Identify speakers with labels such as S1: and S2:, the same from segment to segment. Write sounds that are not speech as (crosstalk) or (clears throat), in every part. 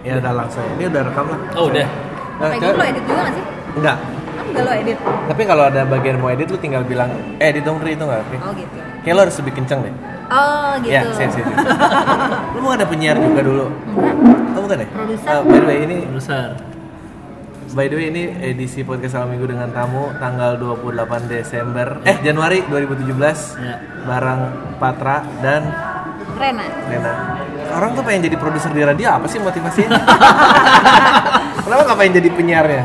S1: Ya udah langsung. Ini udah rekam lah.
S2: Oh udah.
S1: Nah,
S3: Kayak gitu lo edit juga gak sih?
S1: enggak.
S3: Enggak lo edit.
S1: Tapi kalau ada bagian mau edit lu tinggal bilang eh edit dong Ri itu enggak? Ri?
S3: Oh gitu.
S1: Kayak lo harus lebih kenceng deh.
S3: Oh gitu.
S1: Ya, sih sih. (laughs) lu mau ada penyiar juga dulu?
S3: Enggak.
S1: Oh bukan ya?
S3: Produser.
S1: Uh, by the way ini
S2: Besar.
S1: by the way ini edisi podcast Salam Minggu dengan tamu tanggal 28 Desember eh Januari 2017
S2: Ya.
S1: bareng Patra dan
S3: Rena.
S1: Nena. Orang tuh pengen jadi produser di radio apa sih motivasinya? (laughs) Kenapa nggak pengen jadi penyiarnya?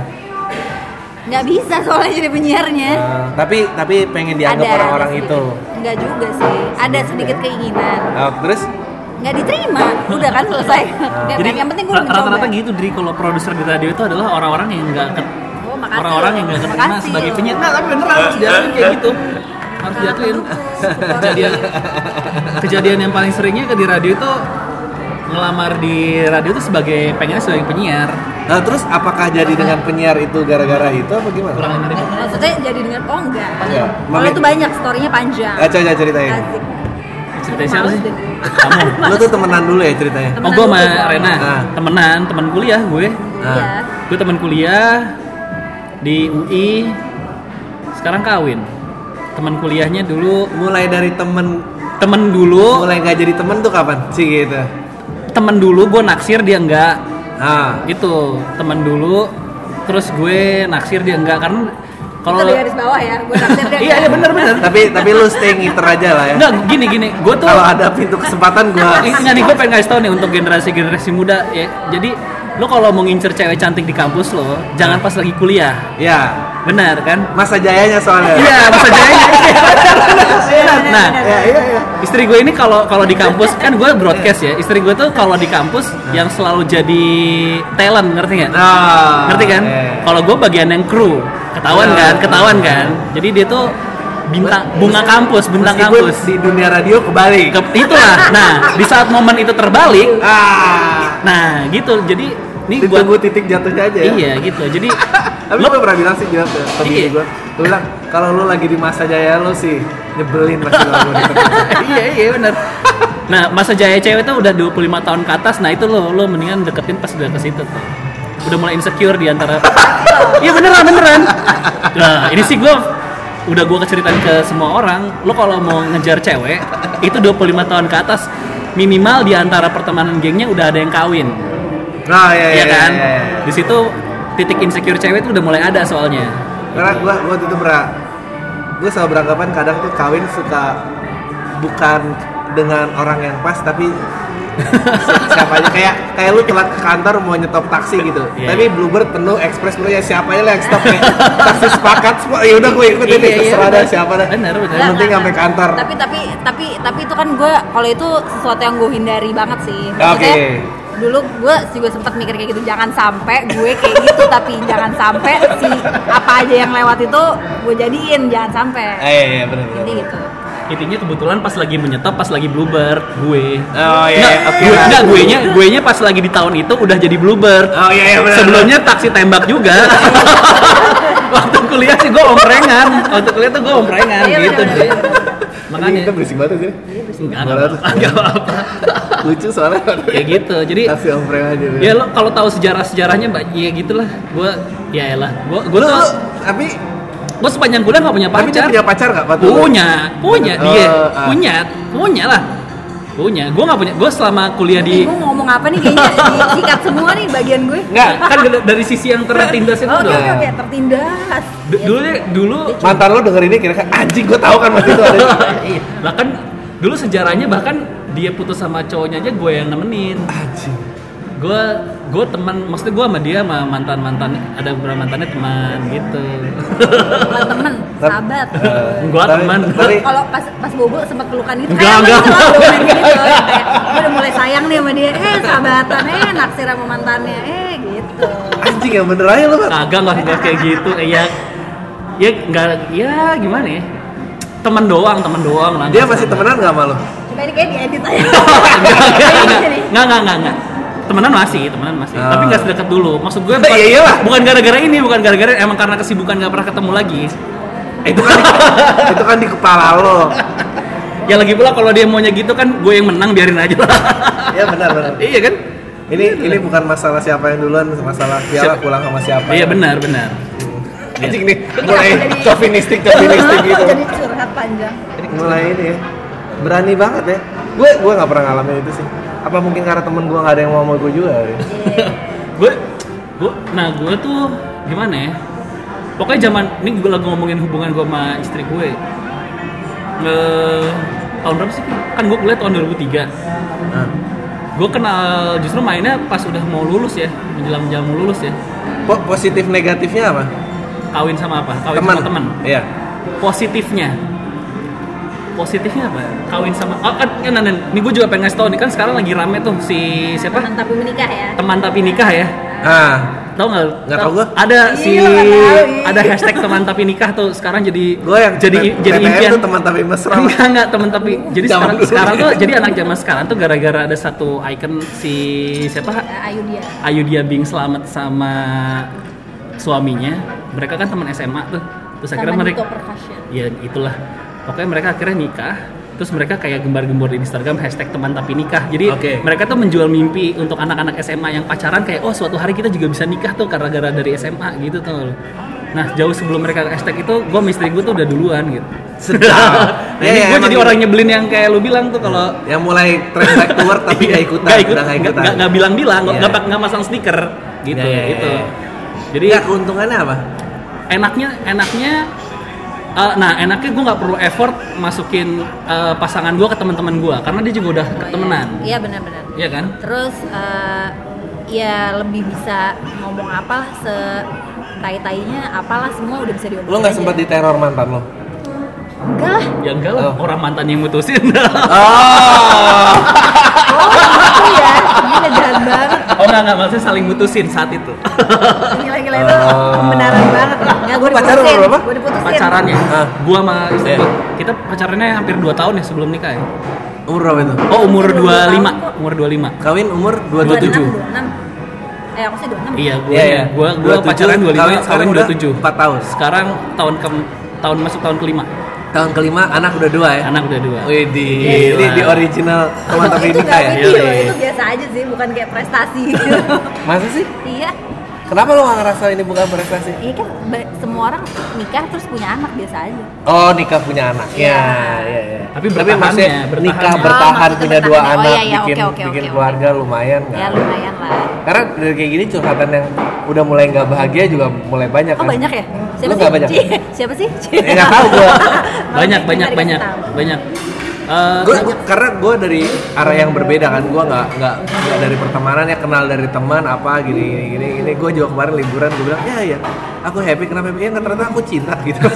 S3: Nggak bisa soalnya jadi penyiarnya.
S1: Eh, tapi tapi pengen dianggap orang-orang itu.
S3: Enggak juga sih. Ada sedikit keinginan.
S1: Oh, terus
S3: Nggak diterima. Udah kan selesai. (laughs) Nggak,
S2: Jadi
S3: yang penting gue
S2: ra- rata-rata gitu Dri kalau produser di radio itu adalah orang-orang yang nggak ke-
S3: Oh, makasih
S2: orang-orang yang nggak keterima
S3: Makasih
S2: sebagai penyiar. Nah, tapi beneran harus diakuin kayak gitu. Harus diakuin. (laughs) Kejadian kejadian yang paling seringnya ke di radio itu ngelamar di radio itu sebagai pengennya sebagai penyiar.
S1: Nah, terus apakah jadi dengan penyiar itu gara-gara itu apa gimana?
S2: Kurang ribu.
S3: Maksudnya jadi dengan oh enggak.
S1: Enggak.
S3: Oh
S1: Makanya-
S3: itu banyak storynya panjang.
S1: Ah, coba ceritain.
S3: Asik.
S2: Ceritanya siapa sih? Kamu. (laughs)
S1: Lu tuh temenan dulu ya ceritanya.
S2: Oh gue sama
S3: Temenan
S2: Rena,
S1: Ah.
S2: temenan, teman kuliah gue.
S1: Ah.
S3: Iya.
S2: Gue teman kuliah di UI. Sekarang kawin. Teman kuliahnya dulu,
S1: Mulai dari temen
S2: temen dulu,
S1: mulai nggak jadi temen tuh kapan? Sih gitu.
S2: Temen dulu gue naksir dia enggak.
S1: Ah,
S2: Gitu, temen dulu. Terus gue naksir dia enggak karena kalau
S3: di garis bawah ya. Gue naksir dia. (laughs)
S2: Iya, iya bener bener.
S1: tapi tapi lu stay ngiter aja lah ya.
S2: Enggak, gini gini, gue tuh
S1: Kalau ada pintu kesempatan gua
S2: Ini nggak nih gue pengen kasih tau nih untuk generasi generasi muda ya. Jadi lo kalau mau ngincer cewek cantik di kampus lo, jangan pas lagi kuliah.
S1: ya
S2: Benar kan?
S1: masa jayanya soalnya.
S2: Iya, masa jayanya. (laughs) Nah,
S1: Iya, iya, iya.
S2: istri gue ini kalau kalau di kampus kan gue broadcast ya. Istri gue tuh kalau di kampus yang selalu jadi talent, ngerti nggak?
S1: Nah,
S2: Ngerti kan? Kalau gue bagian yang kru, ketahuan
S1: Nah.
S2: kan? Ketahuan kan? Jadi dia tuh bintang bunga kampus, bintang
S1: Meskipun
S2: kampus.
S1: di dunia radio kebalik.
S2: Ke, itulah. Nah, di saat momen itu terbalik,
S1: Ah,
S2: Nah gitu, jadi ini buat
S1: ditunggu titik jatuhnya aja ya.
S2: iya gitu. Jadi (laughs)
S1: Tapi
S2: lo
S1: pernah bilang sih ke ke bini
S2: Iya.
S1: gue bilang, kalau lu lagi di masa jaya lu sih Nyebelin pasti deketin (laughs)
S2: iya iya benar. Nah masa jaya cewek tuh udah 25 tahun ke atas, nah itu lo lo mendingan deketin pas udah ke situ tuh. Udah mulai insecure di antara. (laughs) Iya beneran beneran. Nah ini sih gue udah gue keceritain ke semua orang. Lo kalau mau ngejar cewek itu 25 tahun ke atas minimal di antara pertemanan gengnya udah ada yang kawin.
S1: Nah, iya, iya,
S2: Iya kan?
S1: iya, iya, iya.
S2: Di situ titik insecure cewek tuh udah mulai ada soalnya.
S1: Karena gue gue tuh berak Gue selalu beranggapan kadang tuh kawin suka Bukan dengan orang yang pas tapi si- siapa aja kayak kayak lu telat ke kantor mau nyetop taksi gitu
S2: Iya,
S1: tapi
S2: iya.
S1: Bluebird penuh Express penuh ya siapa aja lah yang stop kayak taksi sepakat semua ya udah gue ikut
S2: Iya,
S1: ini
S2: iya,
S1: terserah
S2: bener.
S1: dah siapa dah
S2: Bener, bener.
S1: yang penting sampai kantor
S3: Tapi tapi tapi tapi itu kan gue kalau itu sesuatu yang gue hindari banget sih.
S1: Oke.
S3: Dulu gue juga sempat mikir kayak gitu jangan sampai gue kayak gitu tapi jangan sampai si apa aja yang lewat itu gue jadiin jangan sampai.
S1: Ah, iya iya benar
S3: Jadi gitu.
S2: Intinya kebetulan pas lagi menyetop, pas lagi bluebird, gue.
S1: oh iya
S2: Nggak,
S1: oke
S2: gue,
S1: lah.
S2: enggak, gue nya, gue nya pas lagi di tahun itu udah jadi bluebird.
S1: oh iya iya benar
S2: Sebelumnya taksi tembak juga. (laughs) Waktu kuliah sih gue omprengan. Waktu kuliah tuh gue omprengan
S3: Iya,
S2: gitu.
S3: bener, bener.
S2: Makanya
S1: kita berisik banget sih
S2: enggak apa-apa. Enggak apa-apa. (laughs)
S1: lucu soalnya
S2: Kayak gitu. Jadi
S1: kasih ompreng aja
S2: ya lo kalau tahu sejarah-sejarahnya mbak ya gitulah. Gue ya elah. Gue gue
S1: lu tapi
S2: gue sepanjang kuliah gak punya
S1: tapi dia
S2: pacar.
S1: punya pacar nggak Patu?
S2: Punya, punya
S1: Oh,
S2: dia,
S1: ah.
S2: punya, punya lah, punya. Gue nggak punya, gue selama kuliah di,
S3: Gue ngomong apa nih kayaknya (laughs) disikat semua nih bagian gue.
S2: nggak kan dari- sisi yang tertindas itu
S3: Oke
S2: dong.
S3: oke oke tertindas.
S2: Du- Dulu dulu,
S1: mantan lo denger ini kira-kira anjing gue tahu kan waktu itu ada (laughs)
S2: iya, bahkan dulu sejarahnya bahkan dia putus sama cowoknya aja gue yang nemenin.
S1: anjing
S2: Gue gue teman, maksudnya gue sama dia sama mantan mantan ada beberapa mantannya teman gitu.
S3: Bukan temen, sahabat.
S2: Gua
S1: Tapi-
S2: teman.
S1: tapi
S3: Kalau pas pas bobo sempat pelukan itu
S2: Enggak, enggak.
S3: gitu kayak gue udah mulai sayang nih sama dia eh sahabatan eh naksir sama mantannya eh gitu
S1: anjing yang bener aja lo
S2: Kagak nggak nggak kayak gitu. Eh, ya ya nggak ya gimana ya? Temen doang, temen doang lah.
S1: dia masih temenan nggak sama lo
S3: coba ini kayak diedit aja (laughs)
S2: Nggak, nggak, nggak, nggak. Temenan masih, temenan masih.
S1: Oh.
S2: Tapi nggak sedekat dulu. Maksud gue (laughs) bukan,
S1: Iya, iyalah.
S2: bukan gara-gara ini, bukan gara-gara emang karena kesibukan nggak pernah ketemu lagi.
S1: itu kan (laughs) itu kan di kepala lo
S2: Ya lagi pula kalau dia maunya gitu kan gue yang menang biarin aja lah.
S1: ya benar benar (laughs)
S2: iya kan?
S1: Ini ini bukan masalah siapa yang duluan, masalah piala
S2: Siapa?
S1: pulang sama siapa.
S2: Iya benar benar.
S1: Anjing nih, mulai chauvinistik chauvinistik gitu.
S3: jadi curhat panjang
S1: Mulai ini ya. Berani banget ya. Gue gue nggak pernah ngalamin itu sih. Apa mungkin karena temen gue nggak ada yang mau sama gue juga?
S2: Gue (laughs) gue nah gue tuh gimana ya pokoknya zaman ini gue lagi ngomongin hubungan gue sama istri gue Eh, tahun berapa sih kan gue kuliah tahun 2003
S1: Nah.
S2: gue kenal justru mainnya pas udah mau lulus ya menjelang menjelang mau lulus ya
S1: Po- positif negatifnya apa?
S2: kawin sama apa kawin
S1: Teman.
S2: sama teman
S1: Iya.
S2: positifnya positifnya apa? Kawin sama oh, kan, kan, kan, ini gue juga pengen ngasih tau nih kan sekarang lagi rame tuh si siapa?
S3: Teman tapi menikah ya.
S2: Teman tapi nikah ya.
S1: Ah,
S2: Tahu nggak?
S1: Nggak tahu gua.
S2: Ada
S3: Iya,
S2: si
S3: iya.
S2: ada hashtag teman tapi nikah tuh sekarang jadi
S1: gue yang
S2: jadi jadi impian.
S1: tuh teman tapi mesra.
S2: enggak enggak teman tapi jadi
S1: Zaman
S2: sekarang
S1: dulu.
S2: sekarang tuh jadi anak zaman sekarang tuh gara-gara ada satu icon si siapa?
S3: Eh, Ayu dia
S2: Ayu dia Bing selamat sama suaminya. Mereka kan teman SMA tuh. Terus akhirnya mereka ya itulah pokoknya mereka akhirnya nikah terus mereka kayak gembar-gembor di Instagram hashtag teman tapi nikah jadi
S1: Oke.
S2: mereka tuh menjual mimpi untuk anak-anak SMA yang pacaran kayak oh suatu hari kita juga bisa nikah tuh karena gara dari SMA gitu tuh nah jauh sebelum mereka hashtag itu gue misteri gue tuh udah duluan gitu
S1: Sedap.
S2: Nah, (laughs)
S1: Iya,
S2: ini
S1: iya,
S2: gue jadi
S1: gitu.
S2: orang nyebelin yang kayak lu bilang tuh kalau
S1: yang mulai trend back to work tapi (laughs) nggak ikutan,
S2: nggak ikut,
S1: nggak ikutan.
S2: nggak bilang-bilang, nggak
S1: Iya.
S2: nggak nggak masang stiker gitu,
S1: Iya, iya,
S2: itu.
S1: iya.
S2: Jadi
S1: Nggak, keuntungannya apa?
S2: enaknya enaknya eh, nah enaknya gue nggak perlu effort masukin eh, pasangan gue ke teman-teman gue karena dia juga udah temenan
S3: iya benar-benar.
S2: Iya kan?
S3: Terus eh, ya lebih bisa ngomong apa se tai tainya apalah semua udah bisa diomongin
S1: Lo nggak sempat diteror mantan lo?
S3: enggak lah.
S2: Ya enggak lah
S1: Oh.
S2: orang mantan yang mutusin. (laughs)
S1: Oh.
S3: oh (laughs) gitu ya gila jahat banget
S2: oh enggak enggak maksudnya saling mutusin saat itu
S3: gila-gila itu
S1: Oh.
S3: pembenaran banget nggak gue
S1: pacaran
S3: diputusin
S1: berapa?
S3: gue diputusin
S2: pacarannya
S1: Ah.
S2: gua sama istri
S1: Iya.
S2: gua kita pacarannya hampir 2 tahun ya sebelum nikah ya
S1: Umur berapa itu?
S2: oh umur
S3: Masih dua
S2: 25
S3: tahun kok.
S2: umur 25
S1: Kawin umur
S2: 27.
S1: 27.
S3: 26 eh aku sih 26
S2: Iya, gue
S1: Iya, iya.
S2: gua gua
S1: 27,
S2: pacaran 25,
S1: kawin
S2: kawin,
S1: sekarang udah
S2: 27.
S1: 4 tahun.
S2: Sekarang tahun ke tahun masuk tahun kelima.
S1: Tahun kelima anak udah dua ya?
S2: Anak udah dua.
S1: Wih di, ini di original teman tapi
S3: nggak
S1: ya?
S2: Iya, iya.
S3: itu biasa aja sih bukan kayak prestasi gitu (laughs)
S1: Masa sih?
S3: iya
S1: Kenapa lo gak ngerasa ini bukan prestasi?
S3: iya kan semua orang nikah terus punya anak biasa aja
S1: Oh nikah punya anak.
S3: Iya.
S1: Ya, iya, iya.
S2: Tapi bertahannya,
S1: maksudnya
S2: bertahannya.
S1: nikah
S2: Oh,
S1: bertahan
S3: maksudnya
S1: punya dua.
S3: Oh,
S1: anak,
S3: iya, iya,
S1: bikin
S3: oke, oke,
S1: bikin
S3: oke,
S1: keluarga lumayan nggak?
S3: ya lumayan lah
S1: Karena dari kayak gini curhatan yang udah mulai nggak bahagia juga mulai banyak
S3: oh
S1: kan?
S3: banyak ya siapa
S1: Lu
S3: sih
S1: banyak? (laughs)
S3: Siapa sih
S1: Ya nggak tahu gua. (laughs)
S2: Banyak banyak banyak banyak. Eh,
S1: Gua, gua- karena gue dari arah yang berbeda kan, gue nggak nggak nggak dari pertemanan ya kenal dari teman apa gini gini gini, gini. gue juga kemarin liburan gue bilang ya ya aku happy kenapa happy ya nggak ternyata aku cinta gitu. (laughs)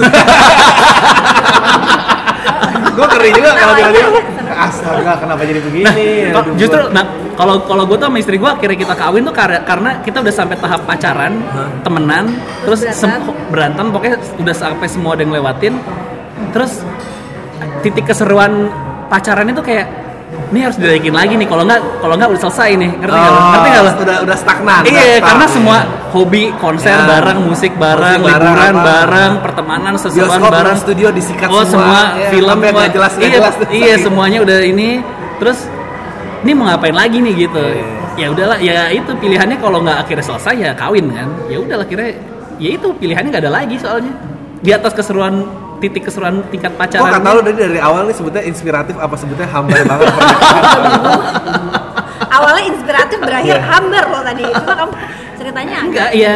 S1: gue ngeri juga kalau dia dia astaga kenapa jadi begini?
S2: Kok-
S1: Aduh,
S2: justru
S1: gua-
S2: nah kalau kalau gue tuh sama istri gue akhirnya kita kawin tuh karena karena kita udah sampai tahap pacaran
S1: Hah?
S2: temenan terus
S3: Terus
S2: sem-
S3: berantem.
S2: berantem pokoknya udah sampai semua ada yang lewatin terus titik keseruan pacaran itu kayak ini harus dinaikin lagi nih kalau nggak kalau nggak udah selesai nih ngerti nggak?
S1: Oh,
S2: ngerti nggak lo?
S1: Udah udah stagnan.
S2: Iya,
S1: stuck.
S2: karena semua hobi, konser
S1: Ya.
S2: bareng, musik bareng,
S1: Musik bareng,
S2: liburan
S1: apa.
S2: bareng, pertemanan, sesuatu bareng,
S1: studio disikat
S2: oh,
S1: semua.
S2: semua,
S1: Ya,
S2: film semua.
S1: jelas,
S2: iya,
S1: jelas.
S2: iya, semuanya udah ini. Terus ini mau ngapain lagi nih gitu?
S1: Iya.
S2: Ya udahlah, ya itu pilihannya kalau nggak akhirnya selesai ya kawin kan. Ya udahlah akhirnya ya itu pilihannya nggak ada lagi soalnya. Di atas keseruan titik keseruan tingkat
S1: Kok
S2: pacaran.
S1: kata lu dari dari awal nih sebutnya inspiratif apa sebutnya humble banget pernikahan?
S3: awalnya inspiratif berakhir
S1: Iya.
S3: hambar loh tadi coba kamu ceritanya
S2: enggak ya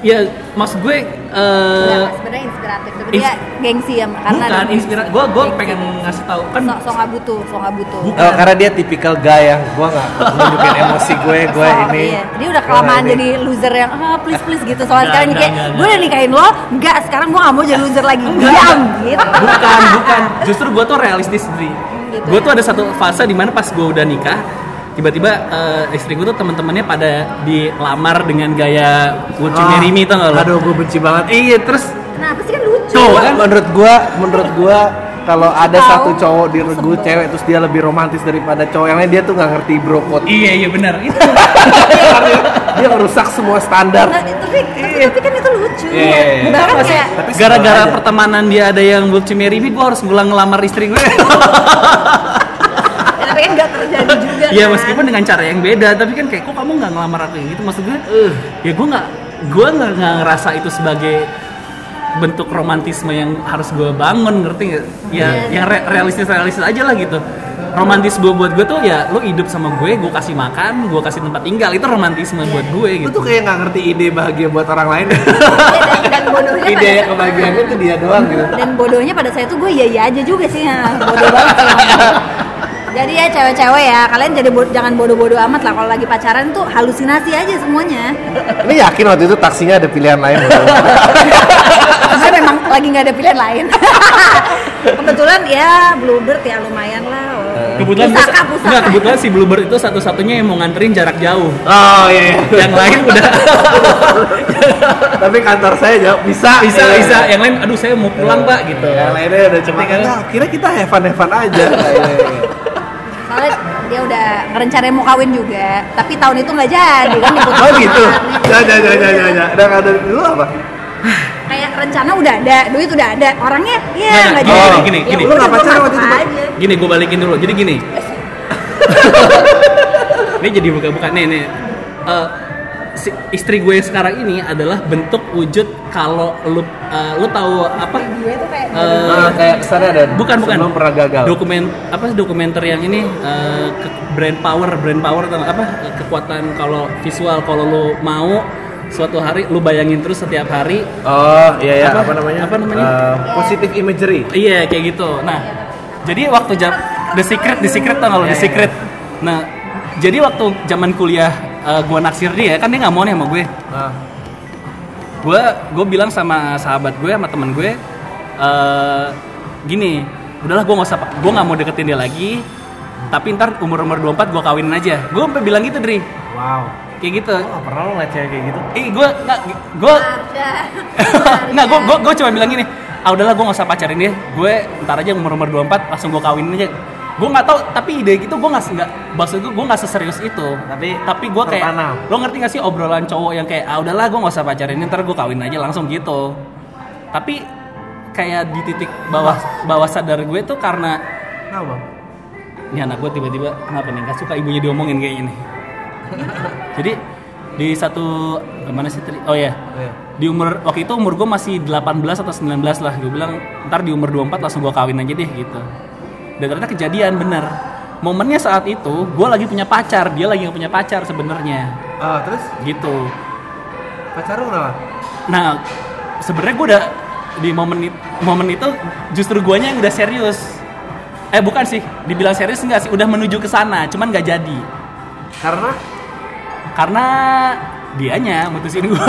S2: ya maksud gue eh,
S3: Enggak, sebenarnya inspiratif tapi
S2: ins-
S3: dia gengsi ya karena
S2: bukan inspirasi. Gue gue
S3: Gengsi.
S2: pengen ngasih tahu kan
S3: so, so nggak butuh so nggak butuh
S2: Bukan.
S1: Oh, karena dia tipikal guy yang gua nggak (laughs) nunjukin emosi gue, gue
S3: So,
S1: ini.
S3: iya. Jadi udah kelamaan jadi loser yang ah please please gitu. Soalnya sekarang kayak gue udah nikahin lo, enggak sekarang gue gak mau jadi loser lagi. Diam gitu.
S2: bukan bukan justru gue tuh realistis sendiri
S3: Gitu
S2: gue
S3: ya.
S2: tuh ada satu fase di mana pas gue udah nikah tiba-tiba eh, istri gue tuh teman-temannya pada dilamar dengan gaya would you
S1: Ah,
S2: marry me tau gak lo?
S1: Aduh, gue benci banget.
S2: iya terus
S3: Kenapa sih kan lucu?
S2: Tuh, kan?
S1: menurut gua, menurut gua kalau ada
S3: Tahu.
S1: satu cowok diregu
S3: Sebel.
S1: cewek terus dia lebih romantis daripada cowok yang lain dia tuh nggak ngerti bro code.
S2: iya iya benar (laughs) itu
S1: dia ngerusak semua standar.
S3: Nah, tapi, tapi, tapi kan itu lucu.
S1: Iya, iya, iya.
S2: Sih?
S3: kayak
S1: Tapi
S2: gara-gara pertemanan dia ada yang marry me gue harus ngulang ngelamar istri gue (laughs)
S3: ya, kan nggak terjadi juga
S2: Iya
S3: kan.
S2: meskipun dengan cara yang beda, tapi kan kayak kok kamu nggak ngelamar aku yang gitu maksud gue?
S1: Eh.
S2: Ya gue nggak, gue nggak nggak ngerasa itu sebagai bentuk romantisme yang harus gue bangun ngerti nggak? Ya yang re- realistis realistis aja lah gitu. Romantis gue buat gue tuh ya lo hidup sama gue, gue kasih makan, gue kasih tempat tinggal itu romantisme buat gue
S1: Lu
S2: gitu.
S1: tuh kayak nggak ngerti ide bahagia buat orang lain.
S3: Iya, (laughs) dan, dan bodohnya
S1: ide
S3: pada,
S1: yang kebahagiaannya tuh dia doang gitu.
S3: dan bodohnya pada saya tuh gue iya iya aja juga sih ya. bodoh banget sih. (laughs) jadi ya cewek-cewek ya kalian jadi bo- jangan bodoh-bodoh amat lah kalau lagi pacaran tuh halusinasi aja semuanya
S1: Ini yakin waktu itu taksinya ada pilihan lain. (laughs)
S3: karena memang lagi nggak ada pilihan lain (laughs) kebetulan ya bluebird ya lumayan lah
S2: Kebetulan
S3: pusaka pusaka
S2: Enggak, kebetulan si Bluebird itu satu-satunya yang mau nganterin jarak jauh.
S1: oh iya. iya.
S2: Yang lain udah (laughs)
S1: Tapi kantor saya jawab bisa.
S2: bisa
S1: Iya.
S2: bisa. Yang lain, aduh saya mau pulang pak gitu.
S1: Yang lainnya udah cuma kira kita hevan hevan aja. Iya, iya.
S3: dia udah ngerencanain mau kawin juga tapi tahun itu nggak jadi kan
S1: Oh gitu. Jangan jangan jangan. jangan. Udah nggak ada dulu apa?
S3: kayak rencana udah ada duit udah ada orangnya ya nggak
S2: gini,
S3: jadi
S2: gini,
S3: Ya
S2: gini.
S3: udah,
S1: Lu nggak pacaran waktu itu.
S2: Gini gue balikin dulu. Jadi gini. (laughs) ini jadi buka-buka nih nih. Eh, si istri gue yang sekarang ini adalah bentuk wujud kalau lu eh, lu tahu apa?
S3: gue tuh kayak
S2: Eh,
S1: Nah, kayak kesannya ada.
S2: bukan bukan
S1: Sebelum pernah gagal.
S2: dokumen apa sih dokumenter yang ini eh, ke- brand power brand power tau nggak? apa Eh, kekuatan kalau visual kalau lu mau suatu hari lu bayangin terus setiap hari
S1: Oh iya ya
S2: Apa?
S1: apa, namanya?
S2: Apa namanya?
S1: Eh, positive imagery.
S2: Iya kayak gitu. Nah, jadi waktu jam The Secret, The Secret tau nggak lo? The
S1: Iya,
S2: Secret. Nah, jadi waktu zaman kuliah uh, gua naksir dia, kan dia nggak mau nih sama gue.
S1: Nah,
S2: Gue gue bilang sama sahabat gue sama temen gue, eh gini, udahlah gue nggak usah, gue nggak mau deketin dia lagi. Tapi ntar umur umur 24 gue kawinin aja. Gue sampai bilang gitu, Dri.
S1: wow.
S2: Kayak gitu.
S1: Oh, pernah lo ngeliat cewek kayak gitu?
S2: Ih, gue nggak, gue (laughs) nggak gue gue gue cuma bilang gini ah udahlah gue nggak usah pacarin dia gue ntar aja umur umur 24 langsung gue kawinin aja gue nggak tahu tapi ide gitu gue nggak nggak maksud gue gue nggak seserius itu.
S1: Tapi
S2: tapi gue kayak
S1: tertanam.
S2: lo ngerti gak sih obrolan cowok yang kayak ah udahlah gue nggak usah pacarin ntar gue kawin aja langsung gitu. Tapi kayak di titik bawah bawah sadar gue tuh karena
S1: Kenapa?
S2: Ini anak gue tiba-tiba kenapa nih? Nggak suka ibunya diomongin kayak gini (laughs) jadi di satu gimana sih oh ya
S1: Iya.
S2: di umur waktu itu umur gue masih 18 atau 19 lah. Gue bilang ntar di umur 24 langsung gue kawin aja deh gitu dan ternyata kejadian bener. Momennya saat itu gue lagi punya pacar. Dia lagi nggak punya pacar sebenarnya.
S1: Ah terus?
S2: Gitu.
S1: Pacar lu kenapa?
S2: nah sebenarnya gue udah di momen itu, momen itu justru guanya yang udah serius. Eh bukan sih. Dibilang serius enggak sih? Udah menuju ke sana cuman nggak jadi.
S1: Karena?
S2: Karena dianya mutusin gua (laughs)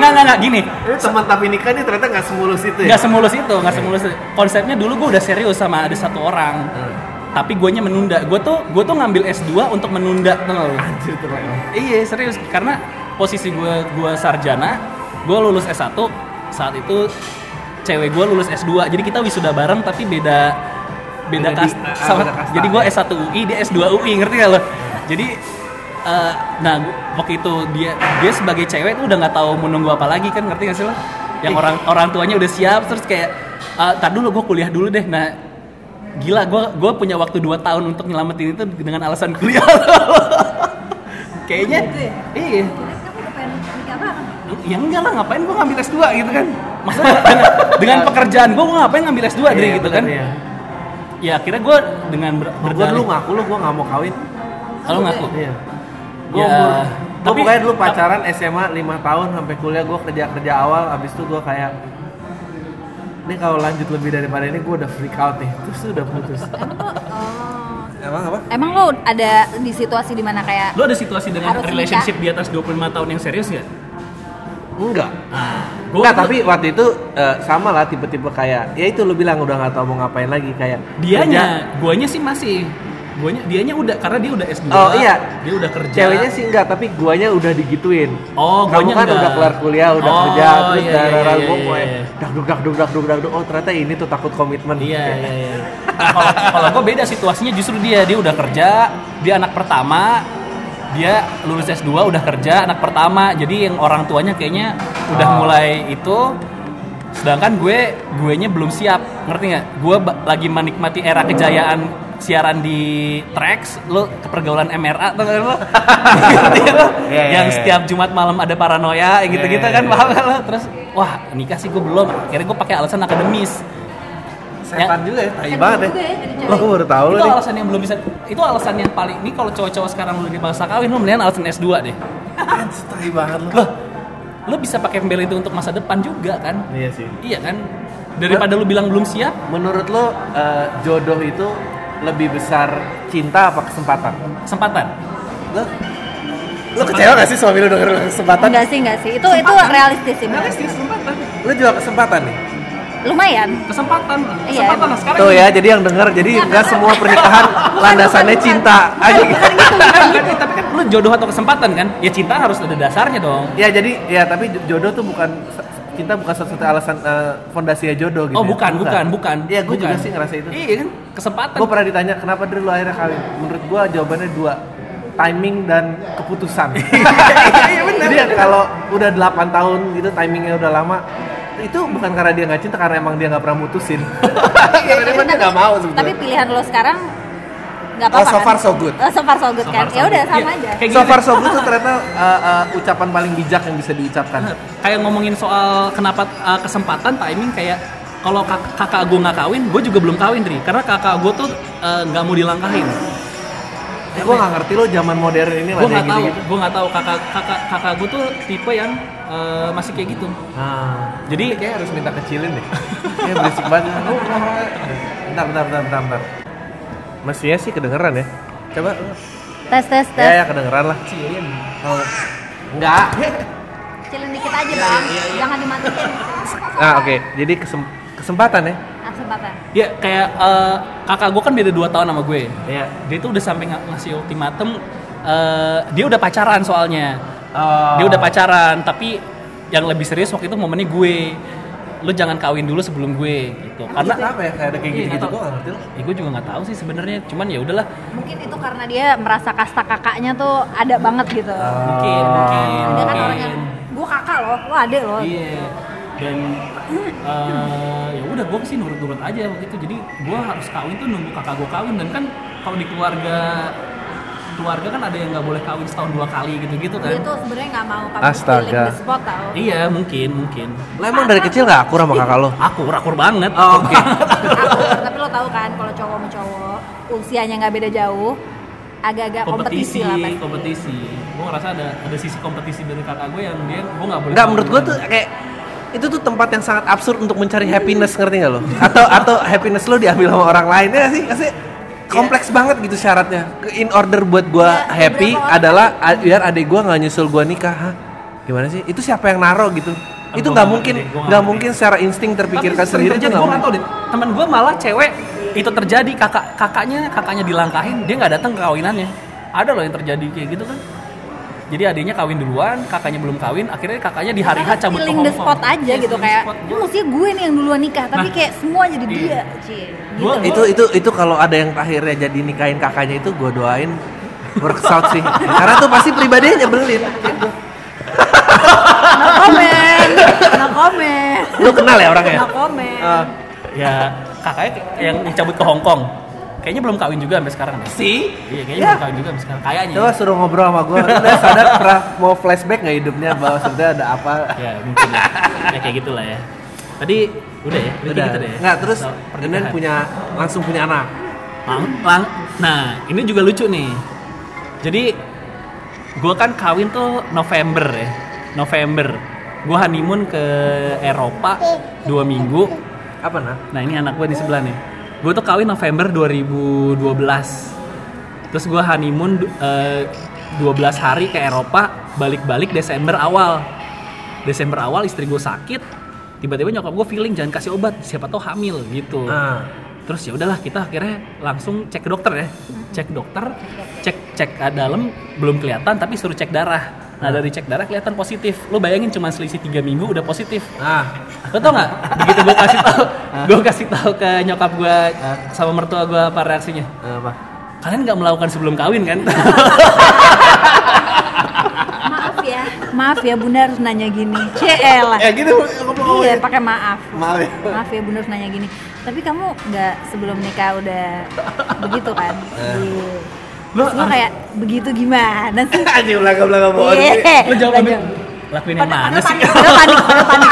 S2: nggak nggak nggak gini
S1: ini teman tapi nikah nih ternyata nggak semulus itu ya.
S2: nggak semulus itu nggak semulus itu. konsepnya dulu gue udah serius sama ada satu orang
S1: Hmm.
S2: tapi guanya menunda gue tuh gue tuh ngambil S2 untuk menunda tuh?
S1: Anjir Leo. (laughs)
S2: iya serius karena posisi gue gue sarjana gue lulus S1 saat itu cewek gue lulus S2 jadi kita wisuda bareng tapi beda beda
S1: Beda di- ah,
S2: sama-
S1: beda kasta,
S2: jadi gue
S1: ya.
S2: S1 UI dia S2 UI ngerti gak lo jadi eh, nah waktu itu dia dia sebagai cewek tuh udah nggak tahu mau nunggu apa lagi kan? Ngerti gak sih lo? Yang orang orang tuanya udah siap terus kayak "Ah, tar dulu gue kuliah dulu deh. Nah gila gue gue punya waktu 2 tahun untuk nyelamatin itu dengan alasan kuliah (laughs) kayaknya iya
S3: banget
S2: ya enggak lah ngapain gue ngambil S2 gitu kan? Maksudnya (laughs) dengan, dengan pekerjaan gue gue ngapain ngambil S2 dari
S1: Iya,
S2: gitu
S1: bener
S2: kan?
S1: ya.
S2: ya akhirnya gue dengan ber,
S1: Gue
S2: berdalih-
S1: dulu ngaku lu gue nggak mau kawin.
S2: kalau ngaku?
S1: Iya. Gue
S2: Ya,
S1: umur, gue
S2: tapi-
S1: pokoknya dulu pacaran SMA 5 tahun sampai kuliah gue kerja kerja awal, abis itu gue kayak ini kalau lanjut lebih daripada ini gue udah freak out nih, terus udah putus. (laughs)
S3: oh
S1: Emang apa?
S3: emang lo ada di situasi di mana kayak
S2: lu ada situasi dengan
S3: Harus
S2: relationship di atas 25 tahun yang serius gak?
S1: Enggak.
S2: Nah,
S1: Enggak, tapi waktu itu eh, sama lah tipe-tipe kayak ya itu lu bilang udah nggak tahu mau ngapain lagi kayak
S2: dianya guanya sih masih guanya dianya udah karena dia udah S2
S1: Oh, iya.
S2: dia udah kerja
S1: Ceweknya sih enggak, tapi guanya udah digituin.
S2: Oh,
S1: Kamu
S2: guanya
S1: kan
S2: enggak.
S1: udah kelar kuliah, udah
S2: Oh,
S1: kerja, terus
S2: iya,
S1: darah
S2: iya,
S1: gue
S2: iya, iya.
S1: dak duk dak duk dak duk dak duk. Oh ternyata ini tuh takut komitmen.
S2: Iya iya iya. Nah, kalau kalau gue beda situasinya justru dia dia udah kerja, dia anak pertama, dia lulus S2 udah kerja anak pertama. Jadi yang orang tuanya kayaknya udah
S1: Oh.
S2: mulai itu sedangkan gue gue nya belum siap ngerti nggak gue lagi menikmati era kejayaan siaran di Trax, lu ke pergaulan MRA tuh kan lu? (laughs)
S1: Iya, iya,
S2: yang
S1: iya.
S2: setiap Jumat malam ada paranoia gitu-gitu
S1: Iya,
S2: kan paham kan lu? Terus wah nikah sih gue belum. Akhirnya gue pakai alasan akademis.
S1: Setan juga ya, tai banget ya.
S3: juga ya
S1: baru tahu
S2: itu alasan yang belum bisa itu alasan yang paling ini kalau cowok-cowok sekarang udah dibahas kawin lu mendingan alasan S2 deh.
S1: Tai banget lu.
S2: Loh, lu bisa pakai pembela itu untuk masa depan juga kan?
S1: Iya sih.
S2: Iya kan? Daripada lu bilang belum siap,
S1: Menurut lo eh, jodoh itu lebih besar cinta apa kesempatan?
S2: kesempatan.
S1: Lo lo kecewa gak sih suami lo denger kesempatan?
S3: Enggak sih, enggak sih. Itu itu realistis sih.
S2: Realistis, kesempatan.
S1: Lo juga kesempatan nih.
S3: Lumayan.
S2: Kesempatan.
S3: Iya,
S2: Kesempatan nah, sekarang
S1: Tuh ya, jadi yang denger jadi nggak semua pernikahan landasannya cinta. Aja gitu.
S2: Tapi tapi kan lu jodoh atau kesempatan kan? Ya cinta harus ada dasarnya dong.
S1: Ya jadi ya tapi jodoh tuh bukan cinta bukan satu-satu alasan eh, fondasinya jodoh gitu.
S2: Oh,
S1: ya.
S2: bukan, bukan, bukan.
S1: Iya, gue juga
S2: Bukan.
S1: sih ngerasa itu.
S2: Iya kan? Kesempatan.
S1: Gue pernah ditanya kenapa dulu lo akhirnya kawin. Menurut gue jawabannya dua, timing dan keputusan. (laughs)
S2: Iya, benar.
S1: Jadi ya kalau udah 8 tahun gitu timingnya udah lama, itu bukan karena dia nggak cinta karena emang dia nggak pernah mutusin. (laughs) Karena dia nggak mau
S3: Tapi pilihan lo sekarang nggak
S1: Oh,
S3: apa-apa
S1: so far
S3: kan?
S1: so good.
S3: Oh, so far so good
S2: So
S3: kan.
S2: far, so
S3: Ya udah
S2: good.
S3: sama
S2: Iya,
S3: aja.
S2: kayak
S1: So
S2: gini
S1: far so good tuh (laughs) ternyata uh, uh, ucapan paling bijak yang bisa diucapkan.
S2: kayak ngomongin soal kenapa uh, kesempatan timing kayak kalau kak- kakak gue nggak kawin, gue juga belum kawin ri karena kakak gue tuh uh, nggak mau dilangkahin.
S1: Eh, gue nggak ngerti lo zaman modern ini
S2: Gue
S1: masih
S2: nggak tahu, gue nggak tahu kakak kakak kakak gue tuh tipe yang uh, masih kayak gitu.
S1: Nah,
S2: Jadi
S1: kayak harus minta kecilin deh. Kayak berisik banget. (laughs) Bentar, bentar, bentar, bentar, bentar. Mestinya sih kedengeran ya. Coba.
S3: Tes tes tes.
S1: Ya, ya kedengeran lah. Oh, enggak.
S3: Kecilin dikit aja bang.
S1: Iya,
S3: Jangan dimatiin.
S1: Nah, oke. Jadi kesem- kesempatan ya.
S3: Ah, Kesempatan.
S2: ya kayak uh, kakak gue kan beda 2 tahun sama gue.
S1: Iya.
S2: Dia tuh udah sampai ng- ngasih ultimatum. uh, dia udah pacaran soalnya.
S1: Oh.
S2: Dia udah pacaran, tapi yang lebih serius waktu itu momennya gue. Lu jangan kawin dulu sebelum gue gitu.
S1: Karena
S2: Karena
S1: apa ya kayak ada kayak
S2: Iya,
S1: gitu-gitu gue nggak ngerti loh.
S2: Ya, gue juga nggak tahu sih sebenarnya. Cuman ya udahlah.
S3: Mungkin itu karena dia merasa kasta kakaknya tuh ada banget gitu.
S2: Mungkin, mungkin,
S3: Dia kan orang yang gue kakak loh, lo adek loh.
S2: Iya. Dan eh, ya udah gue sih nurut-nurut aja begitu. Jadi gue harus kawin tuh nunggu kakak gue kawin dan kan kalau di keluarga keluarga kan ada yang nggak boleh kawin setahun dua kali gitu-gitu kan.
S3: Dia tuh sebenarnya nggak mau kamu
S1: Astaga.
S3: the spot tau.
S2: Iya mungkin mungkin.
S1: Lo emang dari kecil nggak akur sama kakak lo?
S2: Aku rakur banget.
S1: Oh, oke.
S3: Akur, tapi lo tahu kan kalau cowok sama cowok usianya nggak beda jauh, agak-agak kompetisi,
S2: kompetisi,
S3: lah pasti.
S2: kompetisi. Gue ngerasa ada ada sisi kompetisi dari kakak gue yang dia gue nggak boleh.
S1: Enggak,
S2: kawin
S1: menurut gue tuh kayak itu tuh tempat yang sangat absurd untuk mencari happiness ngerti gak lo? Atau atau happiness lo diambil sama orang lain ya nggak sih? Nggak sih? Kompleks banget gitu syaratnya. In order buat gua
S3: Ya,
S1: happy
S3: beberapa orang-
S1: adalah a- biar adik gua nggak nyusul gua nikah. Hah? Gimana sih? Itu siapa yang naro gitu? Itu nggak mungkin
S2: nggak
S1: mungkin secara insting terpikirkan sendiri
S2: terjadi,
S1: nggak
S2: gue nggak tahu deh. Temen gue malah cewek itu terjadi kakak kakaknya kakaknya dilangkahin dia nggak datang ke kawinannya. Ada loh yang terjadi kayak gitu kan. Jadi adiknya kawin duluan, kakaknya belum kawin, akhirnya kakaknya di hari H cabut ke
S3: feeling the
S2: Hongkong.
S3: spot aja gitu
S2: feeling
S3: kayak
S2: the spot.
S3: ini mestinya gue nih yang duluan nikah tapi
S2: Nah,
S3: kayak semua jadi
S2: iya.
S3: dia cie
S2: Gua-
S3: gitu.
S1: itu itu itu kalau ada yang akhirnya jadi nikahin kakaknya itu gue doain works out sih karena tuh pasti pribadinya nyebelin
S3: no comment no comment
S1: lu kenal ya orangnya
S3: no comment
S1: Ah.
S2: Ya kakaknya yang cabut ke Hongkong. Kayaknya belum kawin juga sampai sekarang deh.
S1: sih
S2: Iya, kayaknya
S1: Ya.
S2: belum kawin juga sampai sekarang. Kayaknya.
S1: Coba suruh ngobrol sama gue, udah sadar pernah mau flashback nggak hidupnya bahwa sebenarnya ada apa?
S2: Ya, mungkin. ya. ya kayak gitulah ya. Tadi udah ya, udah, gitu deh.
S1: nggak terus
S2: pernikahan.
S1: punya langsung punya anak.
S2: Lang- lang- nah, ini juga lucu nih. Jadi gua kan kawin tuh November ya. November. Gua honeymoon ke Eropa dua minggu.
S1: Apa nah?
S2: Nah ini anak gue di sebelah nih. Gue tuh kawin November 2012. Terus gue honeymoon eh, 12 hari ke Eropa, balik-balik Desember awal. Desember awal istri gue sakit, tiba-tiba nyokap gue feeling jangan kasih obat, siapa tahu hamil gitu.
S1: Nah,
S2: Terus ya udahlah kita akhirnya langsung cek ke dokter ya. Cek dokter, cek cek ke dalam belum kelihatan tapi suruh cek darah. Nah dari cek darah kelihatan positif. Lo bayangin cuma selisih tiga minggu udah positif.
S1: nah,
S2: Lo tau nggak? Begitu gue kasih tau, gue kasih tahu ke nyokap gue sama mertua gue apa reaksinya?
S1: apa?
S2: Kalian nggak melakukan sebelum kawin kan?
S3: maaf ya maaf ya bunda harus nanya gini cl
S1: Ya gitu,
S3: iya pakai maaf
S1: Maaf ya.
S3: maaf ya bunda harus nanya gini Tapi kamu nggak sebelum nikah udah begitu kan? Iya.
S2: Lo
S3: Terus lo kayak begitu gimana sih? (laughs)
S1: Anjing belakang-belakang bohong
S3: Iya.
S1: sih.
S2: Lo jawab lakuin yang mana sih?
S3: panik, (laughs) panik,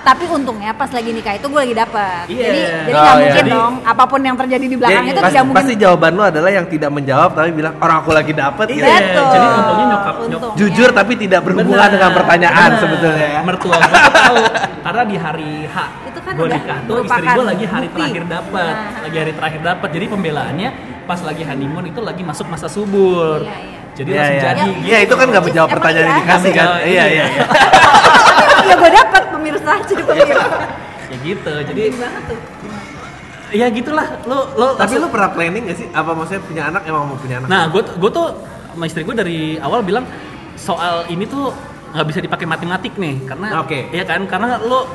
S3: Tapi untungnya pas lagi nikah itu gue lagi dapet.
S2: Iya.
S3: Jadi jadi
S1: Oh,
S3: nggak
S1: iya.
S3: mungkin
S1: Jadi-
S3: dong. Apa pun yang terjadi di belakang
S1: Jadi,
S3: itu
S1: pasti,
S3: tidak mungkin.
S1: pasti jawaban lu adalah yang tidak menjawab tapi bilang orang aku lagi dapet
S2: Iya.
S1: gitu.
S3: Betul.
S2: jadi untungnya nyokap- nyok-
S3: Untungnya.
S1: Jujur tapi tidak berhubungan
S2: Benar,
S1: dengan pertanyaan
S2: benar.
S1: sebetulnya ya.
S2: Mertua gue tahu karena di hari H
S3: Itu kan
S2: gue
S3: udah
S2: nikah tuh istri gue lagi hari
S3: bukti.
S2: terakhir dapat,
S3: Nah.
S2: lagi hari terakhir dapat. Jadi pembelaannya pas lagi honeymoon itu lagi masuk masa subur.
S3: Iya, iya.
S2: Jadi
S1: Iya,
S2: langsung
S1: iya.
S2: jadi.
S1: Iya, itu kan nggak menjawab
S3: Emang
S1: pertanyaan yang
S3: iya?
S1: dikasih kan.
S2: Nggak,
S1: Iya, iya, iya. (laughs)
S3: ya gue dapet pemirsa jadi pemirsa.
S2: Ya gitu. Jadi
S3: banget tuh.
S2: ya gitulah. Lo lo
S1: Tapi lu pernah planning gak sih? Apa maksudnya punya anak emang mau punya anak?
S2: Nah, gue gue tuh sama istri gue dari awal bilang soal ini tuh nggak bisa dipakai matematik nih, karena
S1: Oke.
S2: ya kan, karena lo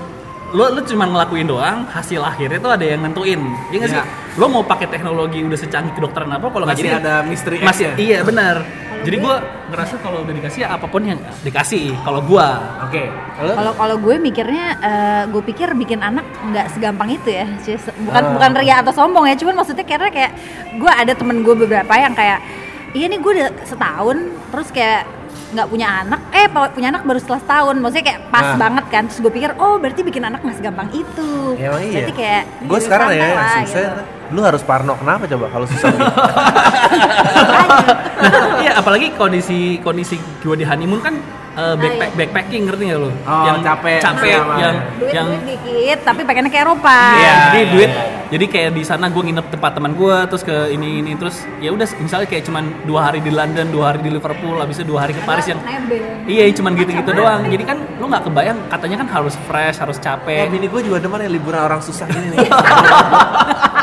S2: lo lo cuma ngelakuin doang, hasil akhirnya tuh ada yang nentuin, iya nggak sih?
S1: Iya.
S2: Lo mau pakai teknologi udah secanggih kedokteran apa, kalau nggak
S1: Masih
S2: jadi
S1: ada misteri
S2: masih
S1: X-nya.
S2: iya benar. Jadi
S3: gue-
S2: ngerasa kalau udah dikasih ya apa pun yang dikasih. Kalau gue,
S1: Oke. Kalau
S3: Kalau kalau gue mikirnya, eh, gue pikir bikin anak nggak segampang itu ya. Bukan
S1: Ah.
S3: bukan ria atau sombong ya, cuman maksudnya karena kayak gue ada temen gue beberapa yang kayak, iya nih gue udah setahun, terus kayak nggak punya anak, eh punya anak baru setelah setahun, maksudnya kayak pas
S1: Nah.
S3: banget kan. Terus gue pikir, oh berarti bikin anak nggak segampang itu.
S1: Emang iya.
S3: Berarti kayak
S1: gue sekarang ya
S3: lah, gitu.
S1: Lu harus parno kenapa coba kalau susah? (laughs)
S3: Makanya.
S2: iya apalagi kondisi kondisi gue di honeymoon kan eh, backpack,
S3: iya.
S2: backpacking ngerti nggak lo?
S1: Oh, capek.
S2: capek
S1: Sama.
S2: yang
S3: duit
S2: yang
S3: duit dikit, tapi pengennya ke Eropa.
S2: Iya, jadi
S1: iya,
S2: duit.
S1: iya.
S2: Jadi kayak di sana gue nginep tempat teman gue, terus ke ini ini terus ya udah misalnya kayak cuman dua hari di London, dua hari di Liverpool, habisnya dua hari ke Paris yang iya cuman gitu-gitu doang. Jadi kan lu nggak kebayang katanya kan harus fresh, harus capek.
S1: bini gue juga demen ya liburan orang susah ini (laughs)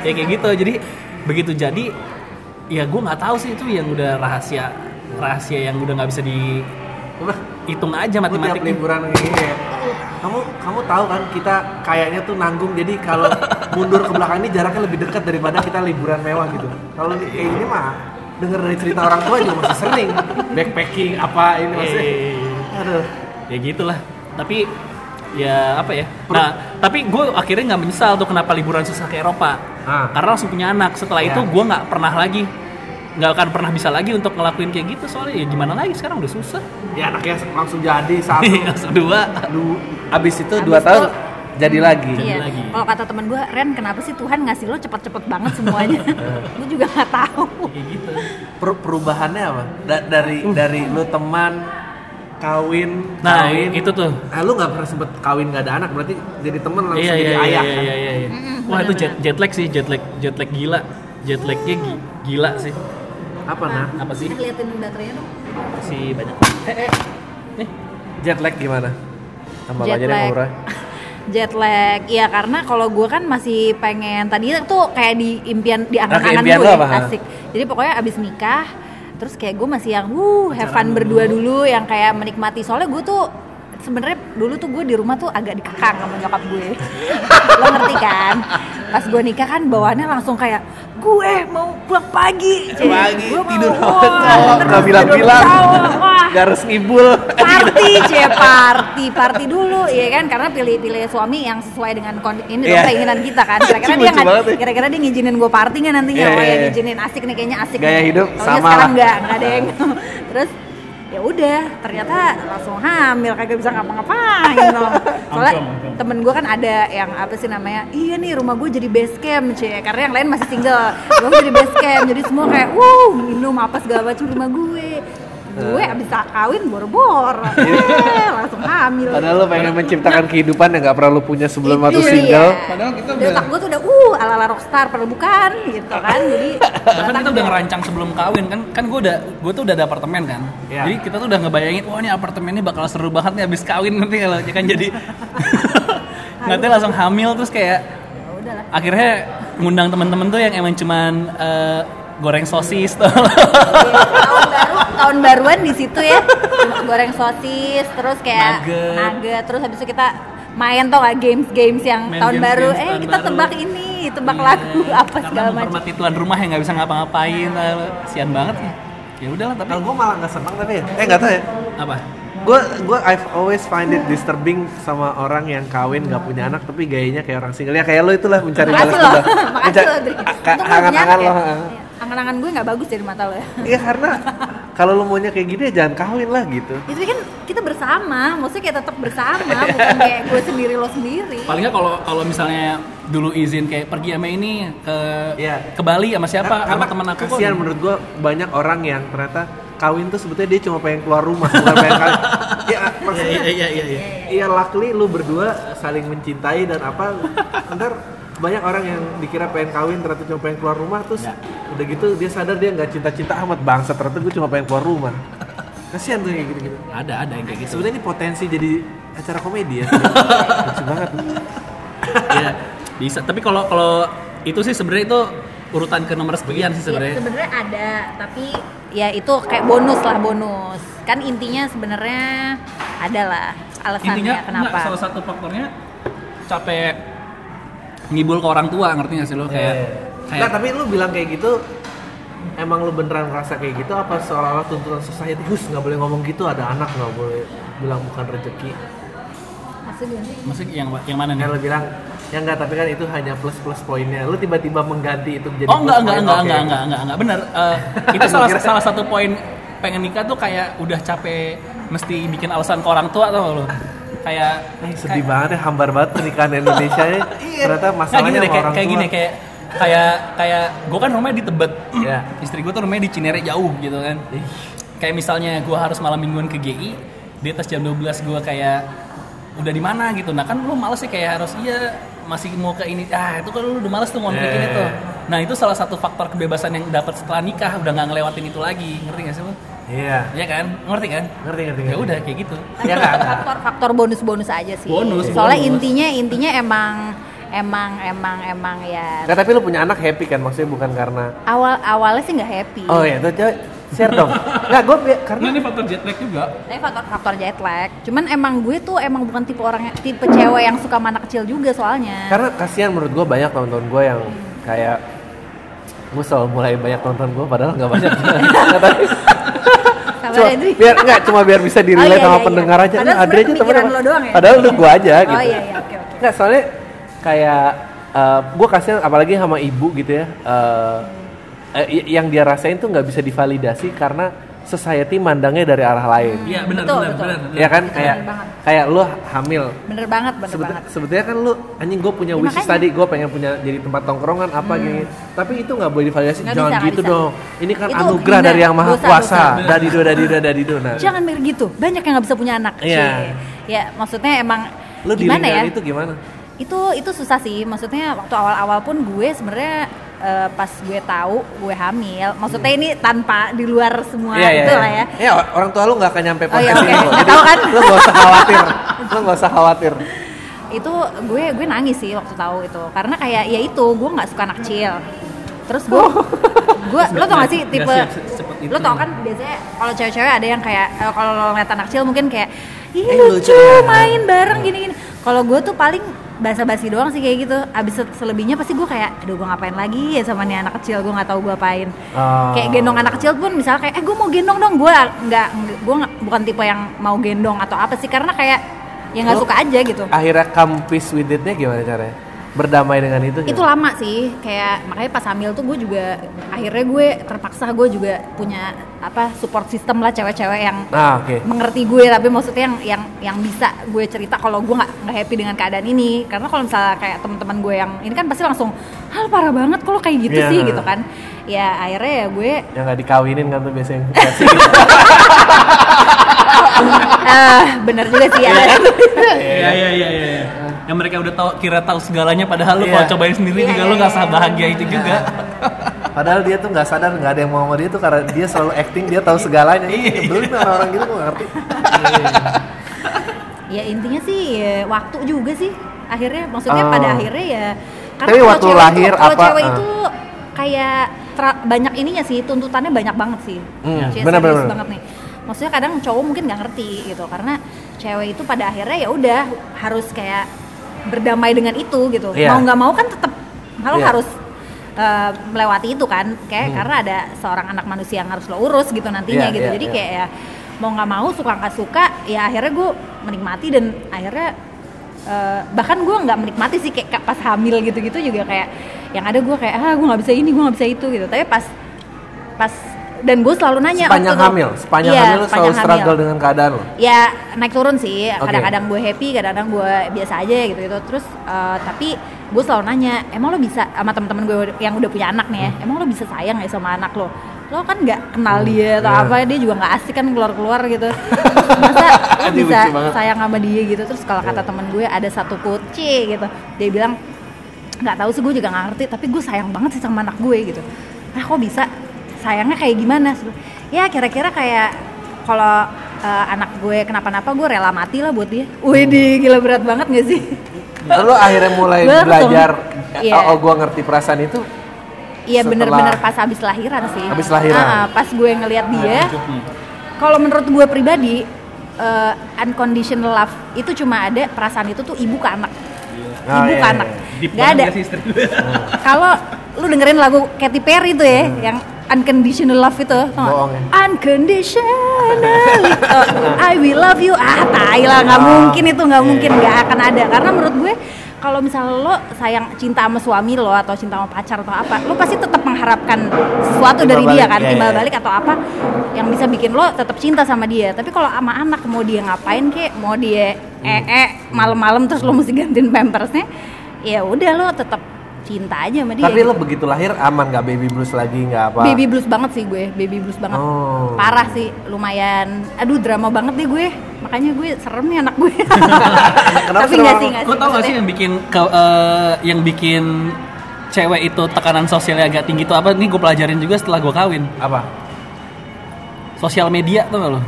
S2: ya kayak gitu. Jadi begitu jadi ya gue nggak tahu sih itu yang udah rahasia rahasia yang udah nggak bisa dihitung aja
S1: Gue tiap
S2: matematiknya.
S1: liburan kayak gini ya. Kamu kamu tahu kan kita kayaknya tuh nanggung jadi kalau mundur ke belakang ini jaraknya lebih dekat daripada kita liburan mewah gitu. Kalau di- kayak ini mah denger dari cerita orang tua juga masih sering backpacking apa ini maksudnya.
S2: Eh,
S1: Aduh.
S2: ya gitulah tapi ya apa ya nah tapi gue akhirnya nggak menyesal tuh kenapa liburan susah ke Eropa
S1: Ah.
S2: karena langsung punya anak setelah
S1: Ya.
S2: itu gue nggak pernah lagi nggak akan pernah bisa lagi untuk ngelakuin kayak gitu soalnya ya gimana lagi sekarang udah susah
S1: Ya anaknya langsung jadi satu. (laughs)
S2: langsung dua
S1: Lu abis itu
S3: Abis
S1: dua
S3: itu-
S1: tahun jadi lagi.
S2: Jadi
S3: Iya.
S2: lagi.
S3: Kalau kata teman gue, Ren kenapa sih Tuhan ngasih lo cepet-cepet banget semuanya? (laughs) (laughs) gue juga nggak tahu.
S2: kayak gitu
S1: Per- perubahannya apa? Da- dari dari lu teman kawin
S2: nah
S1: kawin
S2: itu tuh
S1: Ah, lu nggak pernah sempet kawin nggak ada anak berarti jadi temen langsung
S2: iya
S1: jadi
S2: iya
S1: ayah
S2: iya
S1: kan?
S2: iya iya, iya. wah itu jet jet lag sih jet lag jet lag gila jet lagnya gi- gila sih
S1: Apa nah?
S2: apa sih
S3: Liatin baterainya dong.
S2: masih banyak eh eh nih
S1: Jet lag gimana? Tambah
S3: Jet
S1: aja deh ngobrol. (laughs)
S3: Jet lag, ya karena kalau gue kan masih pengen tadi tuh kayak di impian di angan-angan gue
S1: apa?
S3: asik. Jadi pokoknya abis nikah, terus kayak gue masih yang wuh have fun berdua dulu, yang kayak menikmati. Soalnya gue tuh sebenarnya dulu tuh gue di rumah tuh agak dikekang sama nyokap gue. (laughs) Lo ngerti kan? Pas gue nikah kan bawaannya langsung kayak gue mau pulang pagi.
S1: Pagi,
S3: Gue mau-
S1: tidur
S3: wah,
S1: cowok,
S3: terus
S1: nggak bilang-bilang.
S3: tidur (laughs) cowok, wah
S1: Gak harus ngibul.
S3: party cie party party dulu ya kan karena pilih pilih suami yang sesuai dengan ini
S1: Iya.
S3: keinginan kita kan (laughs) kira-kira dia nggak kira-kira dia ngizinin gue party nggak nantinya
S1: Iya,
S3: oh
S1: iya,
S3: ya
S1: iya.
S3: ngizinin asik nih kayaknya asik
S1: Gaya
S3: nih.
S1: hidup
S3: Taunya
S1: sama
S3: sekarang nggak nggak deng terus ya udah ternyata langsung hamil kagak bisa ngapa-ngapain dong (laughs) soalnya temen gue kan ada yang apa sih namanya iya nih rumah gue jadi base camp cie karena yang lain masih single. Gue jadi base camp jadi semua kayak wuh minum apa segala macam rumah gue gue abis kawin boro-boro Eh, (laughs) langsung hamil.
S1: Padahal lu pengen menciptakan kehidupan yang gak pernah lu punya sebelum waktu single.
S2: Padahal kita udah
S3: otak gue tuh udah uh ala-ala rockstar padahal bukan gitu kan. Jadi (laughs)
S2: bahkan kita udah ngerancang sebelum kawin kan kan gue udah gue tuh udah ada apartemen kan.
S1: Iya.
S2: jadi kita tuh udah ngebayangin wah ini apartemennya bakal seru banget nih abis kawin nanti kalau ya kan jadi (laughs) nanti langsung hamil terus kayak
S3: ya udahlah.
S2: akhirnya ngundang temen-temen tuh yang emang cuman eh, goreng sosis tuh
S3: tahun baru tahun baruan di situ ya Cuma goreng sosis terus kayak
S2: Nugget.
S3: nugget terus habis itu kita main tau gak games games yang
S2: Main
S3: tahun
S2: games-
S3: baru
S2: games
S3: eh
S2: tahun
S3: kita
S2: baru.
S3: tebak ini tebak
S2: Iya.
S3: lagu apa
S2: Karena
S3: segala macam
S2: menghormati tuan rumah yang nggak bisa ngapa-ngapain eh, kasihan banget sih ya udahlah tapi
S1: Kalau gue malah gak seneng tapi ya. Eh gak tau ya.
S2: apa
S1: gue gue I've always find it disturbing sama orang yang kawin nggak punya anak tapi gayanya kayak orang single ya kayak lo itulah mencari balas
S3: loh,
S1: dendam. (laughs) Mencari- Angan-angan lo.
S3: ya. Iya. Angan-angan gue nggak bagus dari mata lo ya.
S1: Iya karena kalau lo maunya kayak gini ya jangan kawin lah gitu.
S3: Itu kan kita bersama, maksudnya kayak tetap bersama, (laughs) bukan kayak gue sendiri lo sendiri.
S2: Paling nggak kalau kalau misalnya dulu izin kayak pergi sama ini ke
S1: Iya.
S2: ke Bali sama siapa
S1: Karena-
S2: sama teman aku kok.
S1: kasihan menurut gue banyak orang yang ternyata kawin tuh sebetulnya dia cuma pengen keluar rumah bukan pengen kawin. (laughs) ya maksudnya
S2: Iya iya iya iya.
S1: Iya luckily lu berdua saling mencintai dan apa (laughs) ntar banyak orang yang dikira pengen kawin ternyata cuma pengen keluar rumah terus
S2: Ya.
S1: udah gitu dia sadar dia nggak cinta-cinta amat bangsa ternyata gue cuma pengen keluar rumah kasihan tuh kayak gitu-gitu
S2: Ada ada yang kayak gitu.
S1: sebenarnya ini potensi jadi acara komedi ya lucu banget
S2: Iya, (laughs) bisa. Tapi kalau kalau itu sih sebenarnya itu urutan ke nomor sekian sih
S3: Ya,
S2: sebenarnya.
S3: sebenarnya ada, tapi ya itu kayak bonus lah bonus. Kan intinya sebenarnya ada lah alasannya
S2: Intinya
S3: kenapa.
S2: enggak, salah satu faktornya capek ngibul ke orang tua, ngerti gak sih lo kayak kayak
S1: Nggak, tapi lu bilang kayak gitu emang lu beneran ngerasa kayak gitu apa seolah-olah tuntutan society hus nggak boleh ngomong gitu ada anak nggak boleh bilang bukan rezeki
S3: Maksudnya
S2: yang yang mana nih?
S1: kan lu bilang ya enggak tapi kan itu hanya plus plus poinnya lu tiba-tiba mengganti itu menjadi
S2: Oh enggak enggak enggak
S1: oke.
S2: enggak enggak enggak enggak benar. Eh, (laughs) itu salah salah satu poin pengen nikah tuh kayak udah capek mesti bikin alasan ke orang tua tau lo. Kayak
S1: Eh, sedih banget ya hambar banget pernikahan Indonesia ya. (laughs) Ternyata
S2: Nggak,
S1: masalahnya
S2: gini deh, kayak,
S1: orang
S2: kayak gini kayak kayak kayak gue kan rumahnya di Tebet.
S1: Ya. (clears throat)
S2: istri gue tuh rumahnya di Cinere jauh gitu kan. Kayak misalnya gue harus malam mingguan ke GI di atas jam 12 gue kayak udah di mana? gitu. Nah kan lu males sih kayak harus iya masih mau ke ini. Ah itu kan lu udah males tuh mau
S1: Yeah.
S2: itu nah itu salah satu faktor kebebasan yang dapat setelah nikah udah nggak ngelewatin itu lagi. Ngerti gak sih lu
S1: iya
S2: Iya kan ngerti kan
S1: ngerti ngerti
S2: ya
S1: ngerti.
S2: udah kayak gitu
S1: ya enggak enggak
S3: faktor faktor bonus bonus aja sih.
S2: Bonus,
S3: Soalnya
S2: bonus.
S3: intinya intinya emang emang emang emang ya
S1: Nggak, tapi lu punya anak happy kan maksudnya bukan karena
S3: awal awalnya sih nggak happy.
S1: oh ya tuh share dong (laughs) nggak gue karena
S2: nah ini faktor jet lag juga
S3: Tapi faktor faktor jet lag. Cuman emang gue tuh emang bukan tipe orang tipe cewek yang suka sama anak kecil juga soalnya.
S1: karena kasihan menurut gue banyak teman-teman gue yang kayak gue selalu mulai banyak tonton gue padahal nggak banyak (laughs) tapi cuma, biar nggak cuma biar bisa di
S3: Oh, iya,
S1: sama
S3: iya, iya.
S1: pendengar aja
S3: Padahal sebenarnya
S1: aja temen
S3: lo doang ya?
S1: padahal lu gue aja
S3: Oh
S1: gitu
S3: iya iya oke oke.
S1: nggak soalnya kayak gue kasihan apalagi sama ibu gitu ya eh, eh, y- yang dia rasain tuh nggak bisa divalidasi karena society mandangnya dari arah lain
S2: iya benar
S3: Betul,
S2: benar benar benar.
S1: ya kan
S3: Betul
S1: kayak kayak lu hamil
S3: Bener banget bener
S1: Sebet-
S3: banget.
S1: sebetulnya kan lu anjing gue punya
S3: Ya,
S1: wishes
S3: makanya.
S1: tadi gue pengen punya jadi tempat tongkrongan apa gini tapi itu nggak boleh divalidasi
S3: Nggak
S1: jangan
S3: bisa,
S1: gitu
S3: bisa.
S1: dong ini kan
S3: Itu
S1: anugerah dari yang maha
S3: dosa,
S1: kuasa
S3: dosa.
S1: dadido dadido dadido nah
S3: Jangan mikir gitu. Banyak yang nggak bisa punya anak.
S1: Iya.
S3: Ya maksudnya emang
S1: lu
S3: gimana ya?
S1: itu gimana
S3: itu itu susah sih maksudnya waktu awal-awal pun gue sebenarnya eh, pas gue tahu gue hamil. Maksudnya ini tanpa di luar semua itu lah ya.
S1: Ya orang tua lu nggak akan nyampe
S3: Oh, iya, oke.
S1: ini Jadi
S3: kan?
S1: lu nggak usah khawatir. Lu nggak usah khawatir.
S3: Itu gue gue nangis sih waktu tahu itu. Karena kayak ya itu gue nggak suka anak kecil. Terus gue gue lo tau gak sih tipe
S2: siap cepet itu.
S3: lo tau kan biasanya kalau cewek-cewek ada yang kayak eh, kalau lo ngeliat anak kecil mungkin kayak ih
S1: Eh,
S3: lucu,
S1: lucu ya."
S3: main bareng gini-gini. Kalau gue tuh paling basa-basi doang sih kayak gitu. Abis se- selebihnya pasti gue kayak aduh gue ngapain lagi ya sama nih anak kecil? Gue nggak tahu gue apain.
S1: Oh.
S3: kayak gendong anak kecil pun misalnya kayak eh gue mau gendong dong. Gue nggak gue bukan tipe yang mau gendong atau apa sih karena kayak ya nggak suka aja gitu.
S1: akhirnya come peace with it-nya gimana caranya berdamai dengan itu
S3: itu
S1: gimana?
S3: lama sih kayak makanya pas hamil tuh gue juga akhirnya gue terpaksa gue juga punya apa support system lah cewek-cewek yang
S1: ah oke
S3: mengerti gue tapi maksudnya yang yang yang bisa gue cerita kalau gue nggak nggak happy dengan keadaan ini karena kalau misalnya kayak teman-teman gue yang ini kan pasti langsung hal parah banget kalau kayak gitu
S1: Iya.
S3: sih gitu kan ya akhirnya ya gue
S1: yang nggak dikawinin kan tuh biasanya (laughs)
S3: ah bener juga sih ya
S2: Iya iya iya iya. Yang mereka udah tahu kira tahu segalanya padahal lu
S1: Iya.
S2: kalau cobain sendiri
S3: Iya,
S2: juga
S3: iya,
S2: lu nggak
S3: iya.
S2: sah bahagia itu juga. (laughs)
S1: Padahal dia tuh nggak sadar nggak ada yang mau sama dia tuh karena dia selalu acting dia tahu segalanya.
S2: Iya.
S1: Nyebelin sama orang gitu gue ngerti.
S3: ya intinya sih ya, waktu juga sih akhirnya maksudnya
S1: Oh.
S3: pada akhirnya ya
S1: Tapi
S3: kalau
S1: waktu
S3: cewek
S1: lahir
S3: itu, kalau
S1: apa,
S3: cewek
S1: ah.
S3: itu kayak tra- banyak ininya sih tuntutannya banyak banget sih
S1: Hmm, benar.
S3: banget nih maksudnya kadang cowok mungkin nggak ngerti gitu karena cewek itu pada akhirnya ya udah harus kayak berdamai dengan itu gitu
S1: Iya.
S3: mau nggak mau kan tetap kalau
S1: Iya.
S3: harus eh, melewati itu kan kayak
S1: Hmm.
S3: karena ada seorang anak manusia yang harus lo urus gitu nantinya
S1: Iya,
S3: gitu
S1: iya,
S3: jadi
S1: iya.
S3: kayak ya mau nggak mau suka nggak suka ya akhirnya gue menikmati dan akhirnya eh, bahkan gue nggak menikmati sih kayak pas hamil gitu-gitu juga kayak yang ada gue kayak ah gue nggak bisa ini gue nggak bisa itu gitu tapi pas pas dan gue selalu nanya
S1: Sepanjang
S3: waktu
S1: hamil, sepanjang
S3: Iya,
S1: hamil selalu
S3: sepanjang hamil.
S1: struggle dengan keadaan lo.
S3: ya naik turun sih. Kadang-kadang gue happy kadang-kadang gue biasa aja gitu gitu terus eh, tapi gue selalu nanya emang lo bisa sama teman-teman gue yang udah punya anak nih ya?
S1: Hmm.
S3: emang lo bisa sayang ya sama anak lo lo kan nggak kenal dia atau
S1: iya.
S3: apa dia juga nggak asik kan keluar-keluar gitu. (laughs) Masa lo bisa sayang sama dia gitu? Terus kalau kata temen gue ada satu kuci gitu. Dia bilang nggak tahu sih gue juga nggak ngerti tapi gue sayang banget sih sama anak gue gitu. Ah kok bisa sayangnya kayak gimana ya kira-kira kayak kalau eh, anak gue kenapa-napa gue rela mati lah buat dia wih di gila berat banget gak sih
S1: Lalu akhirnya mulai
S3: Betul.
S1: belajar,
S3: Iya.
S1: oh, oh gue ngerti perasaan itu.
S3: Iya bener-bener pas habis lahiran sih
S1: Habis lahiran.
S3: Ah, ah, pas gue ngelihat dia kalau menurut gue pribadi eh, unconditional love itu cuma ada perasaan itu tuh ibu ke anak
S1: Oh,
S3: ibu
S1: iya,
S3: ke
S1: iya.
S3: anak
S2: Deep
S3: nggak ada
S2: gue?
S3: kalau lu dengerin lagu Katy Perry tuh ya yang unconditional love itu?
S1: Bohong ya.
S3: unconditionally (laughs) oh, I will love you ah tai lah nggak
S1: Ah,
S3: mungkin itu nggak
S1: iya,
S3: mungkin
S1: iya.
S3: nggak akan ada karena menurut gue kalau misalnya lo sayang cinta sama suami lo atau cinta sama pacar atau apa lo pasti tetap mengharapkan sesuatu
S1: Timbal
S3: dari dia
S1: balik,
S3: kan
S1: iya,
S3: timbal
S1: iya.
S3: balik atau apa yang bisa bikin lo tetap cinta sama dia tapi kalau sama anak mau dia ngapain kek mau dia
S1: Hmm.
S3: ee malam-malam terus lo mesti gantiin pampersnya ya udah lo tetap cinta aja sama dia
S1: Tapi lo begitu lahir aman nggak baby blues lagi nggak apa?
S3: baby blues banget sih gue baby blues banget
S1: Oh.
S3: parah sih lumayan aduh drama banget deh gue makanya gue serem nih anak gue (laughs)
S1: Kenapa
S3: tapi nggak sih nggak
S2: Gue
S3: sih
S2: tau gak sih yang bikin ke, eh, yang bikin cewek itu tekanan sosialnya agak tinggi itu apa? Ini gue pelajarin juga setelah gue kawin.
S1: Apa?
S2: Sosial media tuh gak lo?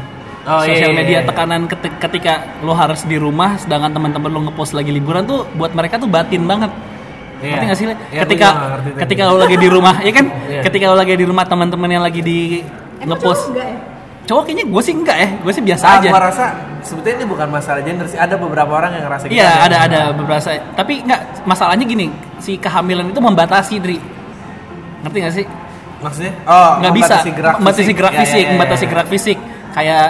S1: Oh, iya,
S2: Sosial
S1: iya,
S2: media
S1: iya.
S2: tekanan keti- ketika lo harus di rumah, sedangkan teman-teman lo ngepost lagi liburan tuh buat mereka tuh batin banget.
S1: Iya.
S2: Ngerti gak sih?
S1: Iya, gue
S2: ketika
S1: ngerti
S2: ketika lo lagi di rumah, ya kan?
S1: Iya.
S2: Ketika lo lagi di rumah teman-teman yang lagi di
S3: Emang
S2: ngepost.
S3: cowok enggak ya?
S2: Cowok kayaknya gue sih enggak ya, gue sih biasa
S1: Ah,
S2: aja.
S1: gua rasa sebetulnya ini bukan masalah gender sih. Ada beberapa orang yang ngerasa gitu.
S2: Iya ada ada beberapa tapi nggak masalahnya gini si kehamilan itu membatasi Dri ngerti nggak sih
S1: Maksudnya? Oh,
S2: nggak bisa
S1: membatasi gerak
S2: membatasi gerak
S1: Ya, ya,
S2: fisik
S1: ya, ya.
S2: membatasi gerak fisik kayak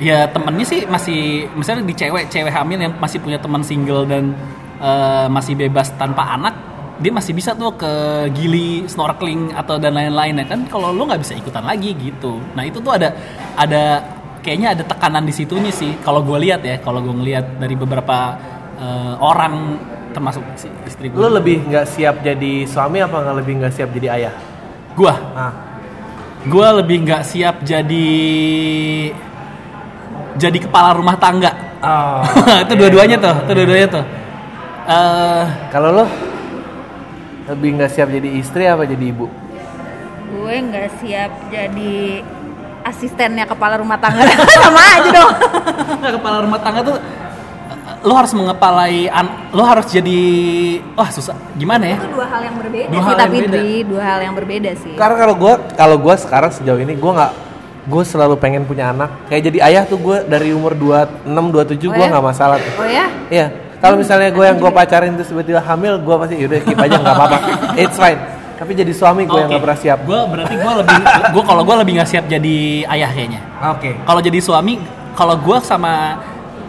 S2: ya temennya sih masih misalnya di cewek cewek hamil yang masih punya teman single dan eh, masih bebas tanpa anak dia masih bisa tuh ke gili snorkeling atau dan lain-lain ya kan? Kalau lo nggak bisa ikutan lagi gitu. Nah itu tuh ada ada kayaknya ada tekanan di situnya sih. Kalau gue lihat ya kalau gue ngelihat dari beberapa eh, orang termasuk si istri gue
S1: Lo lebih nggak siap jadi suami apa nggak lebih nggak siap jadi ayah?
S2: gue
S1: Ah,
S2: gue lebih nggak siap jadi jadi kepala rumah tangga.
S1: Oh, (laughs)
S2: itu dua-duanya tuh itu dua-duanya tuh. Eh
S1: Kalau lo lebih nggak siap jadi istri apa jadi ibu?
S3: gue nggak siap jadi asistennya kepala rumah tangga (laughs) sama aja dong (laughs)
S2: nggak kepala rumah tangga tuh lo harus mengepalai an- lo harus jadi wah susah gimana ya
S3: itu dua hal yang berbeda
S2: Dua
S3: sih tapi
S2: beda.
S3: Dri, dua hal yang berbeda sih
S1: Karena kalau gue kalau gue sekarang sejauh ini gue nggak gue selalu pengen punya anak. Kayak jadi ayah tuh gue dari umur 26 27
S3: Oh
S1: gue
S3: ya?
S1: nggak masalah tuh.
S3: oh ya
S1: Iya. Kalau misalnya gue yang gue pacarin terus tiba-tiba hamil, gue pasti yaudah keep aja nggak apa-apa. (laughs) It's fine. Tapi jadi suami gue yang nggak pernah siap.
S2: gue berarti gue lebih gue kalau gue lebih nggak siap jadi ayah kayaknya
S1: Oke.
S2: kalau jadi suami kalau gue sama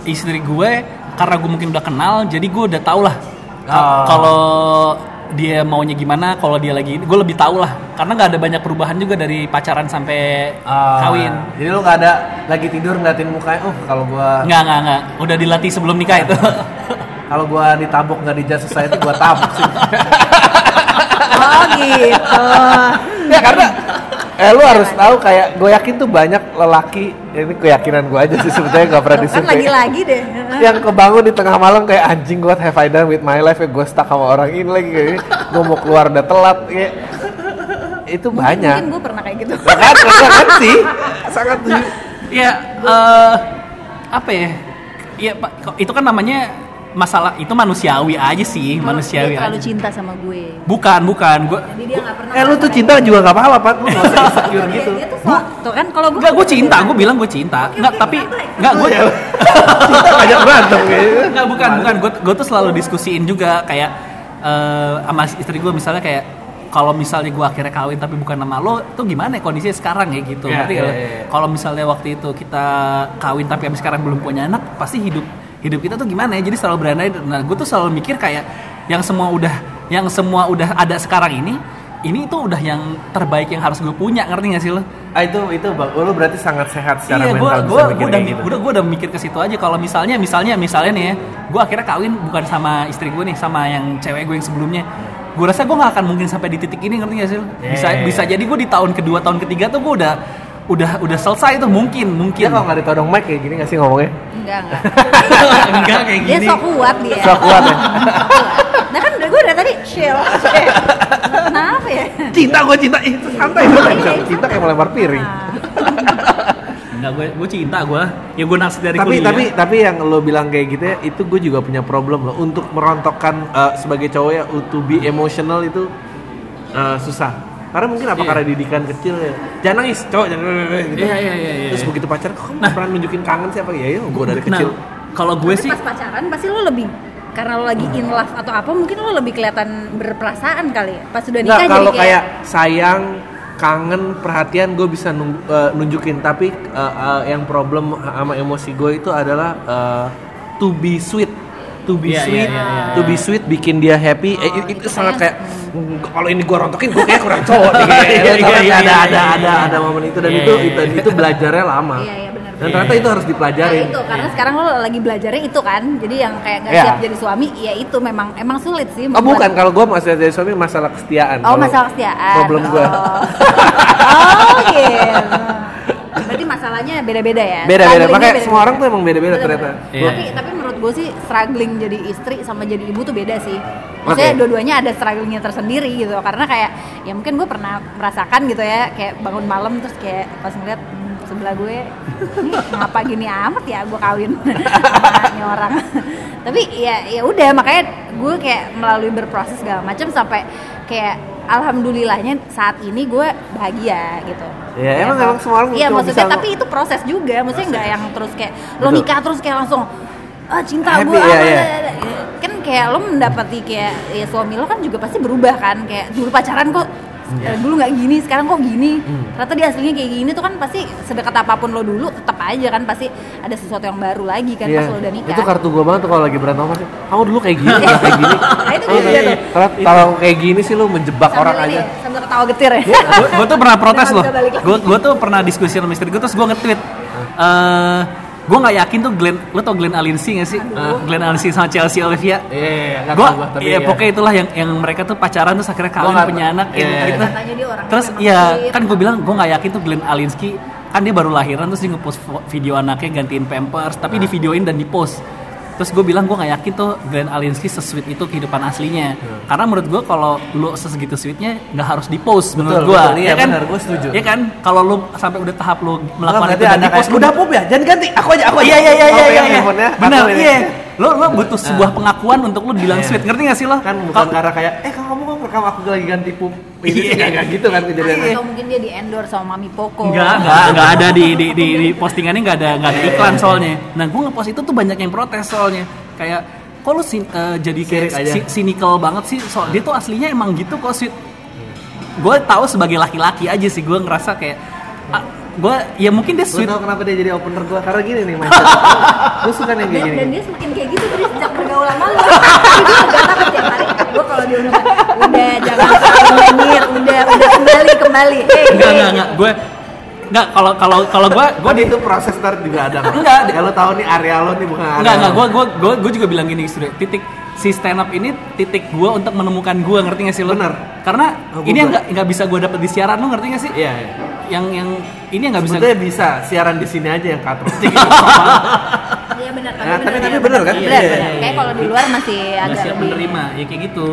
S2: istri gue karena gue mungkin udah kenal jadi gue udah tau lah
S1: Oh.
S2: kalau dia maunya gimana kalau dia lagi gue lebih tahu lah karena nggak ada banyak perubahan juga dari pacaran sampai
S1: Ah,
S2: kawin
S1: Jadi lu nggak ada lagi tidur ngeliatin mukanya. Uh kalau gue
S2: nggak nggak nggak udah dilatih sebelum nikah itu (laughs)
S1: kalau gue ditabok nggak di Just Society gue tabok sih. (laughs)
S3: oh gitu
S1: ya karena eh lu harus tahu kayak gue yakin tuh banyak lelaki ini keyakinan gue aja sih sebetulnya nggak pernah (laughs)
S3: kan
S1: disurvey.
S3: lagi-lagi deh. (laughs)
S1: Yang kebangun di tengah malam kayak anjing what have I done with my life? Ya gue stuck sama orang ini lagi kayak gue mau keluar udah telat kayak itu banyak.
S3: mungkin gue pernah kayak gitu.
S1: Ya kan, ya kan sih. (laughs) Sangat
S2: ya eh, apa ya? Ya itu kan namanya masalah itu manusiawi aja sih manusiawi
S3: dia terlalu
S2: aja
S3: cinta sama gue
S2: bukan bukan gue
S3: jadi dia nggak pernah
S1: eh lu tuh
S3: ngerasain.
S1: cinta juga nggak apa-apa Pat lu nggak usah (laughs) insecure
S3: Dia-
S1: gitu
S3: dia tuh so- tuh kan kalau gue
S2: Enggak, gue cinta, gue bilang gue cinta. Enggak, tapi enggak gue (laughs)
S1: cinta banyak berantem kayaknya
S2: Enggak, bukan, bukan. Gue gue tuh selalu diskusiin juga kayak eh sama istri gue misalnya kayak kalau misalnya gue akhirnya kawin tapi bukan nama lo tuh gimana ya kondisinya sekarang ya gitu
S1: Iya, iya,
S2: nggak lo?
S1: iya, iya.
S2: kalau misalnya waktu itu kita kawin tapi sampai sekarang belum punya anak pasti hidup hidup kita tuh gimana ya jadi selalu berandai nah gue tuh selalu mikir kayak yang semua udah yang semua udah ada sekarang ini ini tuh udah yang terbaik yang harus gue punya ngerti gak sih lo?
S1: Ah itu itu bang, lo berarti sangat sehat secara
S2: iya, gue
S1: mental
S2: gue
S1: bisa
S2: udah
S1: gitu.
S2: udah gue udah mikir ke situ aja kalau misalnya misalnya misalnya nih ya gue akhirnya kawin bukan sama istri gue nih sama yang cewek gue yang sebelumnya gue rasa gue nggak akan mungkin sampai di titik ini ngerti gak sih lo? bisa
S1: Yeah.
S2: bisa jadi gue di tahun kedua tahun ketiga tuh gue udah udah udah selesai tuh mungkin mungkin.
S1: Dia kalau nggak ditodong mic kayak gini nggak sih ngomongnya?
S3: enggak enggak. (laughs)
S2: Enggak kayak
S3: dia
S2: gini.
S3: sok kuat dia.
S1: Sok kuat ya?
S3: nah kan gue dari tadi chill. Kenapa ya.
S1: Cinta gue cinta, itu santai.
S3: Iya,
S1: banget.
S3: iya.
S1: Cinta kayak melempar piring.
S2: enggak gue gue cinta gue ya gue naksir dari
S1: tapi
S2: kuliah.
S1: tapi tapi yang lo bilang kayak gitu ya itu gue juga punya problem loh. Untuk merontokkan eh, sebagai cowok ya to be emotional itu eh, susah karena mungkin apa?
S2: Iya.
S1: karena didikan kecil ya. Jangan nangis cowok jangan gitu.
S2: Iya, iya, iya, iya,
S1: terus
S2: iya.
S1: begitu pacaran kok kamu nggak pernah nunjukin kangen siapa ya ya gue dari
S2: nah
S1: kecil.
S2: kalau gue sih
S3: pas pacaran pasti lo lebih karena lo lagi in love atau apa mungkin lo lebih kelihatan berperasaan kali ya pas sudah nikah
S1: kalau
S3: jadi kayak,
S1: kayak sayang kangen perhatian gue bisa nung- eh, nunjukin. Tapi eh, eh, yang problem sama emosi gue itu adalah eh, to be sweet to be
S2: Iya, iya,
S1: sweet
S2: iya, iya,
S1: to be sweet bikin dia happy eh,
S3: Oh,
S1: itu,
S3: itu
S1: sangat
S3: kayak-
S1: kayak "Mm, kalau ini gue rontokin gue kayak kurang cowok (laughs) nih
S2: Iya,
S1: gitu.
S2: iya, iya,
S1: ada
S2: iya,
S1: ada ada
S2: iya.
S1: ada momen itu dan itu itu itu belajarnya lama
S3: iya iya benar
S1: dan ternyata itu harus
S3: Nah
S1: dipelajarin
S3: itu karena sekarang lo lagi belajarnya itu kan jadi yang kayak gak siap jadi suami ya itu memang emang sulit sih
S1: Oh bukan, kalau gue masalah jadi suami masalah kesetiaan.
S3: Oh masalah kesetiaan.
S1: Problem gue.
S3: Oh, gitu. (laughs) Berarti masalahnya beda-beda ya.
S1: Beda-beda,
S3: Strugglingnya
S1: makanya semua orang tuh emang beda-beda ternyata.
S2: Iya.
S3: Tapi gue sih struggling jadi istri sama jadi ibu tuh beda sih. Maksudnya
S1: Oke.
S3: dua-duanya ada strugglingnya tersendiri gitu. Karena kayak ya mungkin gue pernah merasakan gitu ya kayak bangun malam terus kayak pas ngeliat hmm, sebelah gue ini ngapa gini amat ya gue kawin sama orang. (laughs) tapi ya ya udah makanya gue kayak melalui berproses segala macam sampai kayak alhamdulillahnya saat ini gue bahagia gitu.
S1: Ya, emang- emang semua orang
S3: Iya maksudnya
S1: bisa-
S3: tapi itu proses juga, maksudnya nggak yang terus kayak lo nikah terus kayak langsung ah cinta
S1: Happy,
S3: gue
S1: iya,
S3: apa
S1: iya.
S3: kan kayak lo mendapati kayak ya suami lo kan juga pasti berubah kan kayak dulu pacaran kok
S1: Iya.
S3: eh, dulu nggak gini sekarang kok gini
S1: Hmm.
S3: ternyata dia aslinya kayak gini tuh kan pasti sedekat apa pun lo dulu tetap aja kan pasti ada sesuatu yang baru lagi kan pas
S1: Iya.
S3: lo udah nikah
S1: Itu kartu gue banget tuh kalau lagi berantem sih. Kamu dulu kayak gini, kayak gini. (laughs)
S3: Nah, itu
S1: Oh, iya.
S3: tuh.
S1: Kalau kalau kayak gini sih lu menjebak
S3: sambil
S1: orang
S3: ini
S1: aja.
S3: ya, sambil ketawa getir ya
S2: gue tuh pernah protes loh
S3: lagi.
S2: gue gue tuh pernah diskusi sama istri gue terus gue nge-tweet gue nggak yakin tuh Glenn lo tau Glenn Alinsky gak sih
S3: Aduh.
S2: Glenn Alinsky sama Chelsea Olivia
S1: Iya, iya, iya,
S2: gue
S1: tahu gua, tapi
S2: ya
S1: iya.
S2: pokoknya itulah yang yang mereka tuh pacaran terus akhirnya kawin punya anak
S1: iya, iya.
S2: gitu.
S3: Orangnya
S2: terus ya kan gue bilang gue nggak yakin tuh Glenn Alinsky kan dia baru lahiran terus dia ngepost video anaknya gantiin pampers tapi
S1: Ah.
S2: di videoin dan di post terus gue bilang gue nggak yakin tuh Glenn Alinsky sesweet itu kehidupan aslinya karena menurut gue kalau lu sesegitu sweetnya nggak harus di post menurut gue.
S1: Iya,
S2: ya kan
S1: gua setuju.
S2: ya kan kalau lu sampai udah tahap lu
S1: Melakukan
S2: itu dan di post lu
S1: udah pup ya, jangan ganti, aku aja, aku aja.
S2: Iya iya iya iya iya.
S1: handphonenya,
S2: Benar iya. Lo lo butuh sebuah pengakuan untuk lo bilang
S1: Iya.
S2: sweet. Ngerti gak sih lo?
S1: Kan bukan karena kayak, eh kamu rekam aku lagi ganti pup. Ini
S2: Iya.
S1: sih nggak nggak gitu kan kejadiannya.
S3: atau mungkin dia di endorse sama Mami Poco
S2: Enggak, enggak, enggak ada di di di, di postingannya enggak ada enggak ada iklan soalnya. Nah, gue ngepost itu tuh banyak yang protes soalnya. Kayak kok lu sin- eh, jadi kayak si- cynical banget sih soal dia tuh aslinya emang gitu kok sweet. Gue tahu sebagai laki-laki aja sih gue ngerasa kayak gue ya mungkin dia
S1: Lu
S2: sweet
S1: tau kenapa dia jadi opener gua? Karena gini nih mindset. Lu (laughs) suka nih kayak gini.
S3: dan dia semakin kayak gitu dari sejak bergaul sama lu gue agak takut tiap hari gue kalau dia udah udah jangan nyinyir udah udah kembali kembali hey,
S2: enggak
S3: hey.
S2: enggak enggak gue enggak kalau kalau kalau gue gue
S1: Gua itu proses ntar juga ada.
S2: Enggak.
S1: Ya lu tahu nih area lo nih bukan area.
S2: Enggak, enggak,
S1: lo.
S2: gue gua, gua, gua juga bilang gini istri, titik si stand up ini titik gue untuk menemukan gue ngerti gak sih lo?
S1: Bener.
S2: Karena
S1: Oh,
S2: ini yang nggak nggak bisa gue dapet di siaran lo ngerti gak sih?
S1: Iya, iya.
S2: Yang yang ini nggak bisa.
S1: Sebetulnya bisa siaran di sini aja yang katro. (laughs)
S3: iya benar
S1: Nah, tapi-
S3: benar,
S1: tapi
S3: iya,
S1: benar kan?
S3: benar,
S1: Iya,
S3: benar.
S1: iya, iya.
S3: kayak kalau di luar masih agak
S2: siap
S3: lebih
S2: menerima ya kayak gitu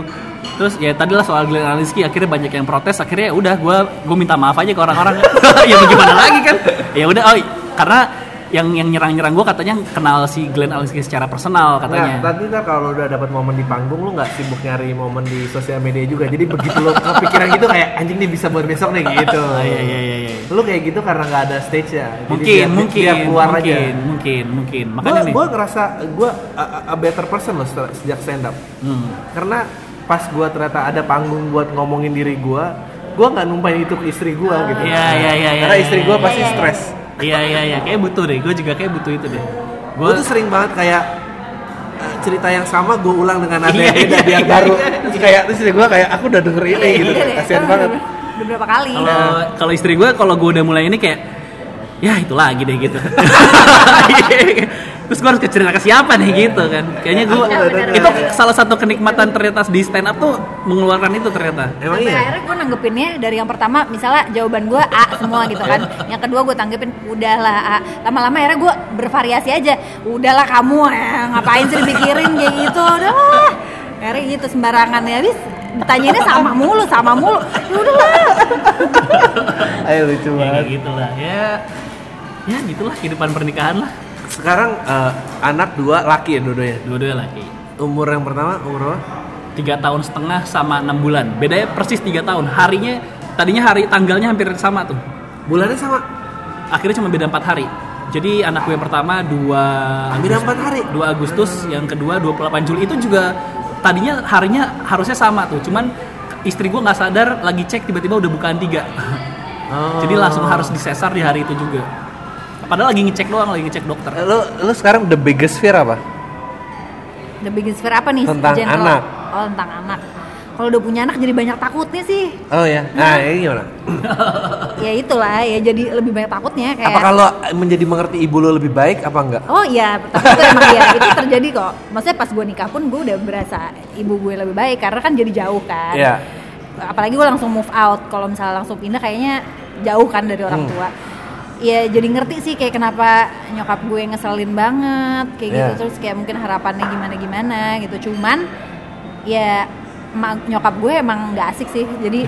S2: terus ya tadi lah soal Glenn Alinsky akhirnya banyak yang protes akhirnya ya udah gue gue minta maaf aja ke orang-orang (laughs) ya bagaimana lagi kan ya udah oh karena yang yang nyerang-nyerang gue katanya kenal si Glenn Alinsky secara personal
S1: Nah,
S2: katanya
S1: nanti ntar kalau udah dapat momen di panggung lu nggak sibuk nyari momen di sosial media juga. Jadi begitu lu kepikiran gitu kayak anjing nih bisa buat besok nih gitu.
S2: Iya iya iya iya.
S1: Lu kayak gitu karena nggak ada stage ya. Jadi
S2: mungkin
S1: biar-
S2: mungkin
S1: biar keluar
S2: mungkin,
S1: aja.
S2: mungkin mungkin makanya nih
S1: gue ngerasa gue a, a- a better person loh setelah- sejak stand up.
S2: Hmm.
S1: Karena pas gue ternyata ada panggung buat ngomongin diri gue gue nggak numpain itu ke istri gue gitu
S2: Iya iya iya iya.
S1: karena
S2: iya,
S1: istri
S2: iya.
S1: gue pasti
S3: Iya, iya,
S1: stres
S2: Iya iya iya, kayak butuh deh. Gue juga kayak butuh itu deh.
S1: gue tuh sering banget kayak eh, cerita yang sama gue ulang dengan nada
S2: Iya,
S1: yang beda
S2: iya,
S1: biar
S2: iya,
S1: baru
S2: iya.
S1: terus kayak terus gue kayak aku udah denger ini gitu
S3: Iya deh,
S1: kasihan
S3: kan
S1: banget
S3: beberapa kali.
S2: Kalau kalau istri gue kalau gue udah mulai ini kayak ya itu lagi deh gitu. (laughs) Terus gue harus cerita ke siapa nih? Gitu kan? Kayaknya gue
S1: udah denger.
S2: itu salah satu kenikmatan ternyata di stand up tuh mengeluarkan itu ternyata.
S1: emang iya?
S3: akhirnya gue nanggepinnya dari yang pertama misalnya jawaban gue A semua gitu kan. (laughs) Yang kedua gue tanggepin udahlah A. Lama-lama akhirnya gue bervariasi aja udahlah kamu eh, ngapain sih dipikirin? Kayak gitu. Udahlah akhirnya gitu sembarangan. Ya habis ditanyainnya sama mulu sama mulu. Ya udahlah. (laughs)
S1: Ayo lucu
S2: Ya
S1: banget.
S2: kayak gitulah. Ya ya gitulah kehidupan pernikahan lah.
S1: Sekarang eh, anak dua laki ya dua-duanya?
S2: Dua-dua laki.
S1: Umur yang pertama umur berapa?
S2: Tiga tahun setengah sama enam bulan. Bedanya persis tiga tahun. Harinya tadinya hari tanggalnya hampir sama tuh.
S1: Bulannya sama?
S2: Akhirnya cuma beda empat hari. Jadi anak gue yang pertama dua
S1: Beda empat hari?
S2: 2 Agustus yang kedua 28 Juli. Itu juga tadinya harinya harusnya sama tuh cuman istri gue nggak sadar lagi cek tiba-tiba udah bukaan tiga (laughs)
S1: Oh.
S2: jadi langsung harus disesar di hari itu juga padahal lagi ngecek doang lagi ngecek dokter
S1: lu lu sekarang the biggest fear apa
S3: the biggest fear apa nih
S1: Tentang
S3: General?
S1: anak.
S3: oh tentang anak kalau udah punya anak jadi banyak takutnya sih
S1: oh ya nah ini gimana (laughs)
S3: ya itulah ya jadi lebih banyak takutnya kayak
S1: apa kalau menjadi mengerti ibu lu lebih baik apa enggak
S3: Oh iya, tapi itu emang iya, (laughs) itu terjadi kok. Maksudnya pas gue nikah pun gue udah berasa ibu gue lebih baik karena kan jadi jauh kan.
S1: Iya.
S3: Apalagi gue langsung move out. Kalau misalnya langsung pindah kayaknya jauh kan dari orang
S1: Hmm.
S3: tua. Ya jadi ngerti sih kayak kenapa nyokap gue ngeselin banget kayak gitu
S1: Iya.
S3: terus kayak mungkin harapannya gimana gimana gitu. Cuman ya nyokap gue emang nggak asik sih jadi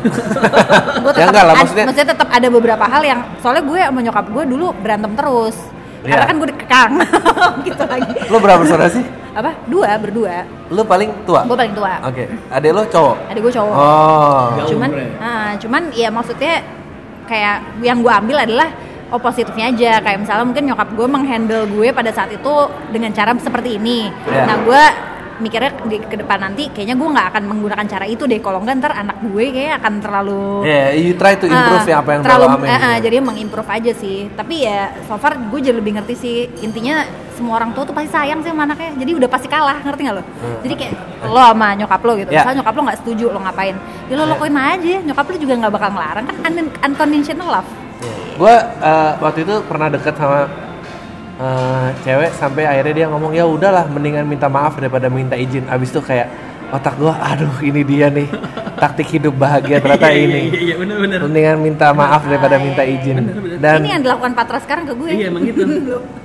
S3: (laughs) gue
S1: Ya
S3: tetap
S1: enggak lah,
S3: ad-
S1: maksudnya-
S3: maksudnya tetap ada beberapa hal yang soalnya gue sama nyokap gue dulu berantem terus karena
S1: Iya.
S3: kan gue dikekang (laughs) gitu lagi.
S1: Lu berapa bersaudara sih?
S3: Apa? Dua berdua.
S1: Lu paling tua?
S3: Gue paling tua.
S1: Oke adek lu cowok?
S3: Adik gue cowok.
S1: Oh.
S3: Cuman ah, cuman ya maksudnya kayak yang gue ambil adalah oh positifnya aja. Kayak misalnya mungkin nyokap gue menghandle gue pada saat itu dengan cara seperti ini.
S1: Iya.
S3: nah gue mikirnya di ke depan nanti kayaknya gue nggak akan menggunakan cara itu deh. Kalau nggak ntar anak gue kayak akan terlalu
S1: yeah you try to improve
S3: Ah,
S1: ya apa yang
S3: terlalu eh, eh,
S1: gitu.
S3: jadi mengimprove aja sih. Tapi ya so far gue jadi lebih ngerti sih. Intinya semua orang tua tuh pasti sayang sih sama anaknya. Jadi udah pasti kalah ngerti nggak lo? Jadi kayak lo sama nyokap lo gitu.
S1: Hmm. Ya.
S3: misalnya nyokap lo nggak setuju lo ngapain? Ya lo
S1: Ya.
S3: lakuin aja. Nyokap lo juga nggak bakal ngelarang. Kan un- unconditional love.
S1: Gue eh, waktu itu pernah deket sama eh, cewek sampai akhirnya dia ngomong ya udahlah mendingan minta maaf daripada minta izin abis itu kayak otak gue aduh ini dia nih taktik hidup bahagia ternyata
S2: Iya, iya,
S1: ini
S2: iya, iya bener bener
S1: mendingan minta maaf daripada minta izin dan
S3: ini yang dilakukan Patra sekarang ke gue
S2: Iya emang gitu. (laughs)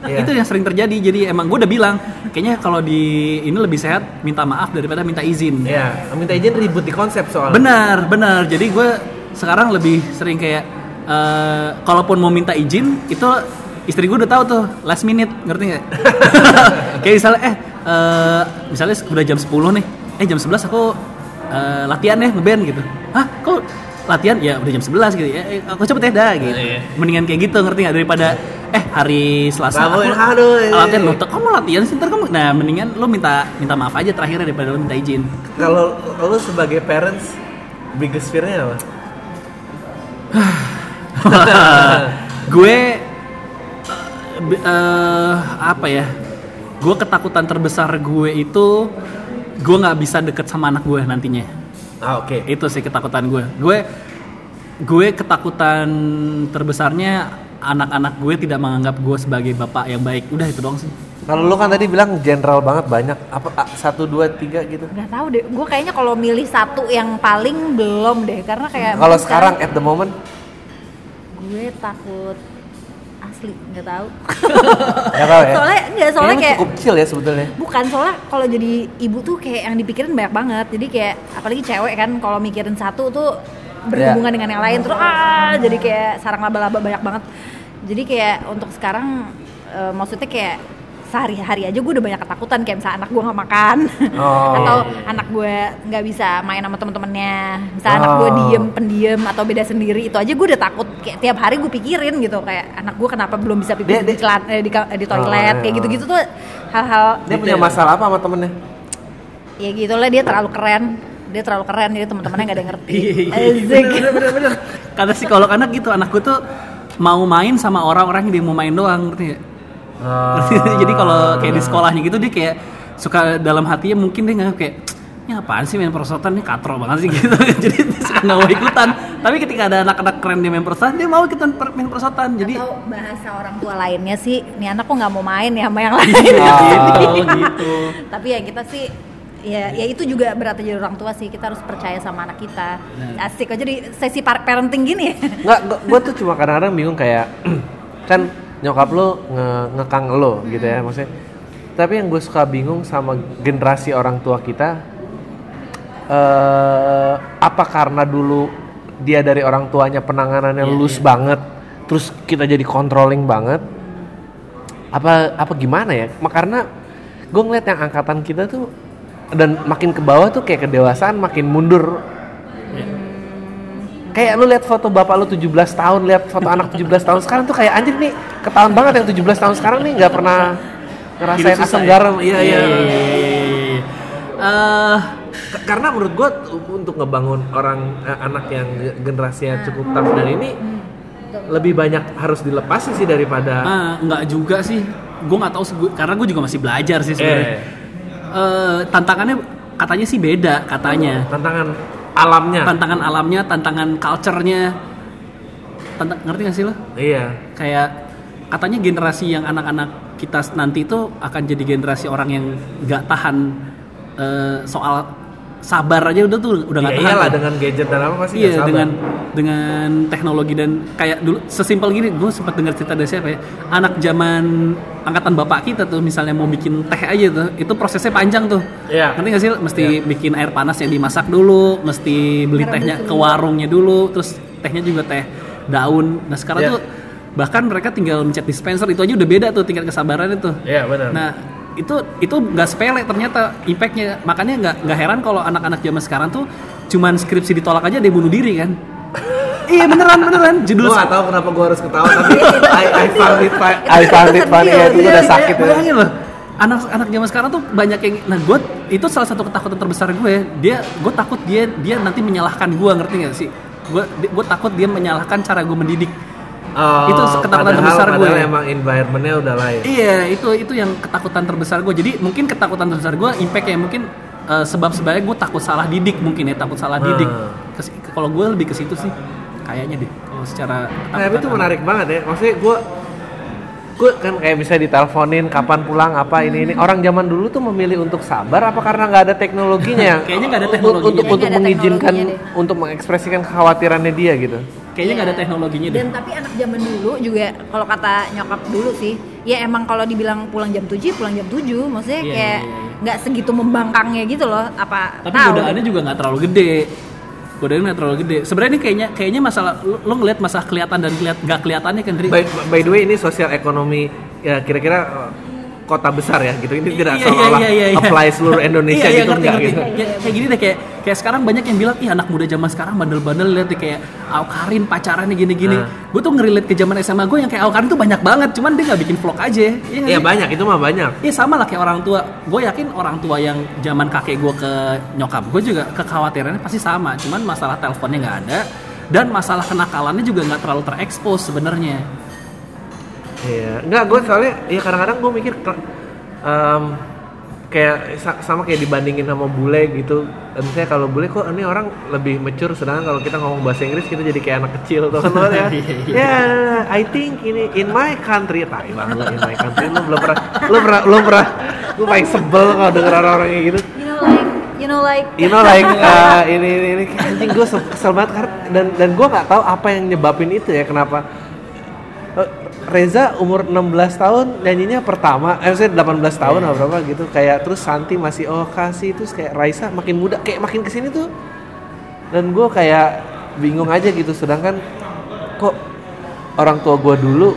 S1: Iya.
S2: Itu yang sering terjadi. Jadi emang gue udah bilang, kayaknya kalau di ini lebih sehat minta maaf daripada minta izin.
S1: ya minta izin ribut di konsep soalnya
S2: Benar, benar. Jadi gue sekarang lebih sering kayak eh, kalaupun mau minta izin itu istri gue udah tahu tuh last minute ngerti nggak? (laughs) kayak misalnya eh eh, misalnya udah jam 10 nih, eh jam 11 aku eh, latihan ya ngeband gitu. Hah kok latihan ya udah jam 11 gitu ya eh, aku cepet ya dah gitu
S1: Iya.
S2: mendingan kayak gitu ngerti nggak daripada eh hari Selasa
S1: Rabu,
S2: aku
S1: aduh, iya.
S2: latihan lo kamu latihan sih ntar kamu nah mendingan lo minta minta maaf aja terakhirnya daripada lo minta izin
S1: kalau lu sebagai parents biggest fear-nya apa (sighs)
S2: gue eh, apa ya? Gue ketakutan terbesar gue itu gue nggak bisa deket sama anak gue nantinya.
S1: Ah oke.
S2: Itu sih ketakutan gue gue gue ketakutan terbesarnya anak-anak gue tidak menganggap gue sebagai bapak yang baik. Udah itu doang sih.
S1: Kalau lu kan tadi bilang general banget banyak. Apa satu dua tiga gitu?
S3: Nggak tahu deh. Gue kayaknya kalau milih satu yang paling belum deh. Karena kayak
S1: kalau sekarang at the moment?
S3: Gue takut asli nggak tahu. (laughs)
S1: Tahu ya?
S3: Soalnya nggak soalnya kayak
S1: cukup chill ya sebetulnya.
S3: Bukan soalnya kalau jadi ibu tuh kayak yang dipikirin banyak banget. Jadi kayak apalagi cewek kan kalau mikirin satu tuh berhubungan
S1: Iya.
S3: dengan yang lain terus ah jadi kayak sarang laba-laba banyak banget. Jadi kayak untuk sekarang eh, maksudnya kayak sehari-hari aja gue udah banyak ketakutan kayak misalnya anak gue nggak makan
S1: Oh. (laughs)
S3: atau anak gue nggak bisa main sama temen-temennya misalnya anak
S1: Oh.
S3: gue diem pendiam atau beda sendiri itu aja gue udah takut kayak tiap hari gue pikirin gitu kayak anak gue kenapa belum bisa pipis di, celan- eh, di, ka- di toilet
S1: Oh,
S3: kayak
S1: iya.
S3: gitu-gitu tuh hal-hal
S1: dia punya masalah apa sama temennya
S3: ya gitulah dia terlalu keren dia terlalu keren jadi teman-temannya nggak ada yang ngerti
S2: Iya, iya, iya. Bener, bener. Kata psikolog anak gitu, anakku tuh mau main sama orang-orang yang dia mau main doang, ngerti nggak?
S1: Ah. (laughs)
S2: Jadi kalau kayak di sekolahnya gitu dia kayak suka dalam hatinya mungkin dia nggak kayak ini apaan sih main perosotan ini katro banget sih (laughs) gitu. Jadi dia suka nggak mau ikutan. Tapi ketika ada anak-anak keren dia main perosotan, dia mau ikutan per- main perosotan. Jadi
S3: atau bahasa orang tua lainnya sih nih anak kok nggak mau main ya sama yang lain (laughs)
S2: gitu, gitu.
S3: tapi ya kita sih ya ya itu juga berat jadi orang tua sih kita harus percaya sama anak kita
S2: Nah.
S3: asik aja di sesi par- parenting gini ya
S1: Nggak, gue tuh cuma kadang-kadang bingung kayak (clears throat) kan nyokap lo nge ngekang lo gitu ya maksudnya. Tapi yang gue suka bingung sama generasi orang tua kita, eh apa karena dulu dia dari orang tuanya penanganannya
S2: Iya,
S1: lus
S2: iya.
S1: banget, terus kita jadi controlling banget, apa apa gimana ya? Karena gue ngeliat yang angkatan kita tuh dan makin ke bawah tuh kayak kedewasaan makin mundur kayak lu lihat foto bapak lu 17 tahun, lihat foto anak 17 tahun sekarang tuh kayak anjir nih ketahuan banget yang 17 tahun sekarang nih nggak pernah ngerasain asam
S2: ya?
S1: garam. Iya iya.
S2: iya, iya, iya. Eh,
S1: K- Karena menurut gua untuk ngebangun orang eh, anak yang ge- generasinya cukup tough dan ini lebih banyak harus dilepas sih daripada
S2: ah, nggak juga sih. Gue nggak tahu sih, gua- karena gue juga masih belajar sih sebenarnya.
S1: Eh.
S2: Eh, tantangannya katanya sih beda katanya.
S1: tantangan alamnya.
S2: Tantangan alamnya, tantangan culture-nya. Tantang, ngerti gak sih lo?
S1: iya.
S2: Kayak katanya generasi yang anak-anak kita nanti itu akan jadi generasi orang yang nggak tahan eh, soal sabar aja udah tuh udah nggak
S1: Iya
S2: tuh.
S1: dengan gadget dan apa pasti
S2: Iya
S1: sabar.
S2: dengan dengan teknologi dan kayak dulu sesimpel gini gue sempat dengar cerita dari siapa ya anak zaman angkatan bapak kita tuh misalnya mau bikin teh aja tuh itu prosesnya panjang tuh
S1: Iya.
S2: nanti nggak sih mesti bikin air panas yang dimasak dulu mesti beli tehnya ke warungnya dulu terus tehnya juga teh daun nah sekarang
S1: Iya.
S2: tuh bahkan mereka tinggal mencet dispenser itu aja udah beda tuh tingkat kesabarannya tuh
S1: Iya benar.
S2: Nah itu itu nggak sepele ternyata impactnya. Makanya nggak nggak heran kalau anak-anak zaman sekarang tuh cuman skripsi ditolak aja dia bunuh diri kan? (laughs) Iya beneran beneran. Judul
S1: Gue gak tau kenapa gue harus ketawa tapi I, I found it funny. I found it funny ya itu
S2: Iya,
S1: udah
S2: iya,
S1: sakit ya.
S2: bayangin loh anak anak zaman sekarang tuh banyak yang nah gue itu salah satu ketakutan terbesar gue dia gue takut dia dia nanti menyalahkan gue ngerti gak sih? Gue gue takut dia menyalahkan cara gue mendidik
S1: Oh,
S2: Itu ketakutan
S1: padahal-
S2: terbesar gue.
S1: padahal emang environmentnya udah lain.
S2: Iya, itu itu yang ketakutan terbesar gue. Jadi mungkin ketakutan terbesar gue impact ya mungkin eh, sebab sebabnya gue takut salah didik mungkin ya takut salah didik.
S1: Hmm.
S2: Kes- Kalau gue lebih ke situ sih kayaknya deh. Kalau secara
S1: Nah, tapi itu menarik banget ya. Maksudnya gue gue kan kayak bisa diteleponin kapan pulang apa ini ini orang zaman dulu tuh memilih untuk sabar apa karena nggak ada teknologinya (laughs)
S2: Kayaknya nggak ada
S1: Untuk-
S2: teknologinya.
S1: untuk untuk mengizinkan untuk mengekspresikan kekhawatirannya dia gitu
S2: Kayaknya nggak ada teknologinya deh.
S3: dan tapi anak zaman dulu juga kalau kata nyokap dulu sih ya emang kalau dibilang pulang jam 7 pulang jam 7 maksudnya
S2: Iya,
S3: kayak
S2: iya, iya.
S3: nggak segitu membangkangnya gitu loh apa
S2: Tapi
S3: tahu
S2: godaannya juga nggak terlalu gede. Godaannya nggak terlalu gede. Sebenarnya ini kayaknya kayaknya masalah lo, lo ngelihat masalah kelihatan dan kelihat nggak kelihatannya kan
S1: by, by the way ini sosial ekonomi ya kira-kira kota besar ya gitu ini tidak
S2: Iya, iya,
S1: seolah
S2: iya, iya, iya.
S1: apply seluruh Indonesia
S2: Iya, iya,
S1: gitu
S2: ngerti,
S1: enggak
S2: ngerti.
S1: gitu
S2: Ya, kayak gini deh kayak kayak sekarang banyak yang bilang ih anak muda zaman sekarang bandel-bandel lihat deh kayak Aukarin pacarannya gini-gini.
S1: Nah.
S2: Gue tuh ngerilet ke zaman SMA gue yang kayak Aukarin tuh banyak banget, cuman dia nggak bikin vlog aja. Iya
S1: ya banyak itu mah banyak
S2: Iya sama lah kayak orang tua. Gue yakin orang tua yang zaman kakek gue ke nyokap gue juga kekhawatirannya pasti sama. Cuman masalah teleponnya nggak ada dan masalah kenakalannya juga nggak terlalu terekspos sebenarnya.
S1: Iya, enggak gue soalnya ya kadang-kadang gue mikir em, kayak sa- sama kayak dibandingin sama bule gitu. Eh, Misalnya kalau bule kok ini orang lebih mature sedangkan kalau kita ngomong bahasa Inggris kita jadi kayak anak kecil (laughs) tuh kan ya. Ya, I think ini in my country, tai banget in my country lu belum pernah lu pernah lu pernah gue paling sebel kalau denger orang-orang kayak gitu.
S3: you know like you know like
S1: You know like uh, ini ini, ini anjing gue kesel banget karena dan dan gue nggak tahu apa yang nyebabin itu ya kenapa Reza umur 16 tahun nyanyinya pertama, eh maksudnya 18 tahun atau berapa gitu. Kayak terus Santi masih oh kasih. Terus kayak Raisa makin muda kayak makin ke sini tuh. Dan gue kayak bingung aja gitu. Sedangkan kok orang tua gue dulu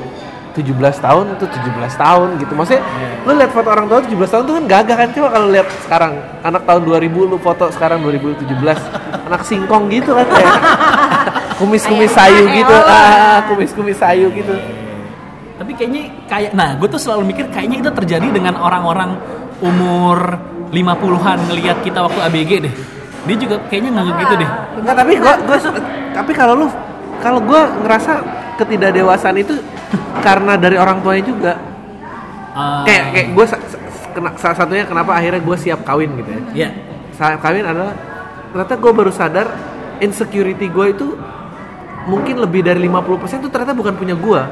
S1: 17 tahun itu 17 tahun gitu. Maksudnya lu lihat foto orang tua 17 tahun tuh kan gagah kan? Coba kalau lihat sekarang anak tahun 2000 lu foto sekarang 2017 (laughs) anak singkong gitu kan kayak kumis-kumis sayu gitu. Ah kumis-kumis sayu gitu.
S2: Tapi kayaknya kayak nah gue tuh selalu mikir kayaknya itu terjadi dengan orang-orang umur 50-an ngelihat kita waktu ABG deh. dia juga kayaknya nganggep gitu deh.
S1: Enggak, tapi gua gua tapi kalau lu kalau gua ngerasa ketidakdewasaan itu karena dari orang tuanya juga.
S2: Ah,
S1: Kayak kayak gua sa- kena- salah satunya kenapa akhirnya gua siap kawin gitu ya.
S2: ya
S1: Saat kawin adalah ternyata gua baru sadar insecurity gua itu mungkin lebih dari 50% itu ternyata bukan punya gua.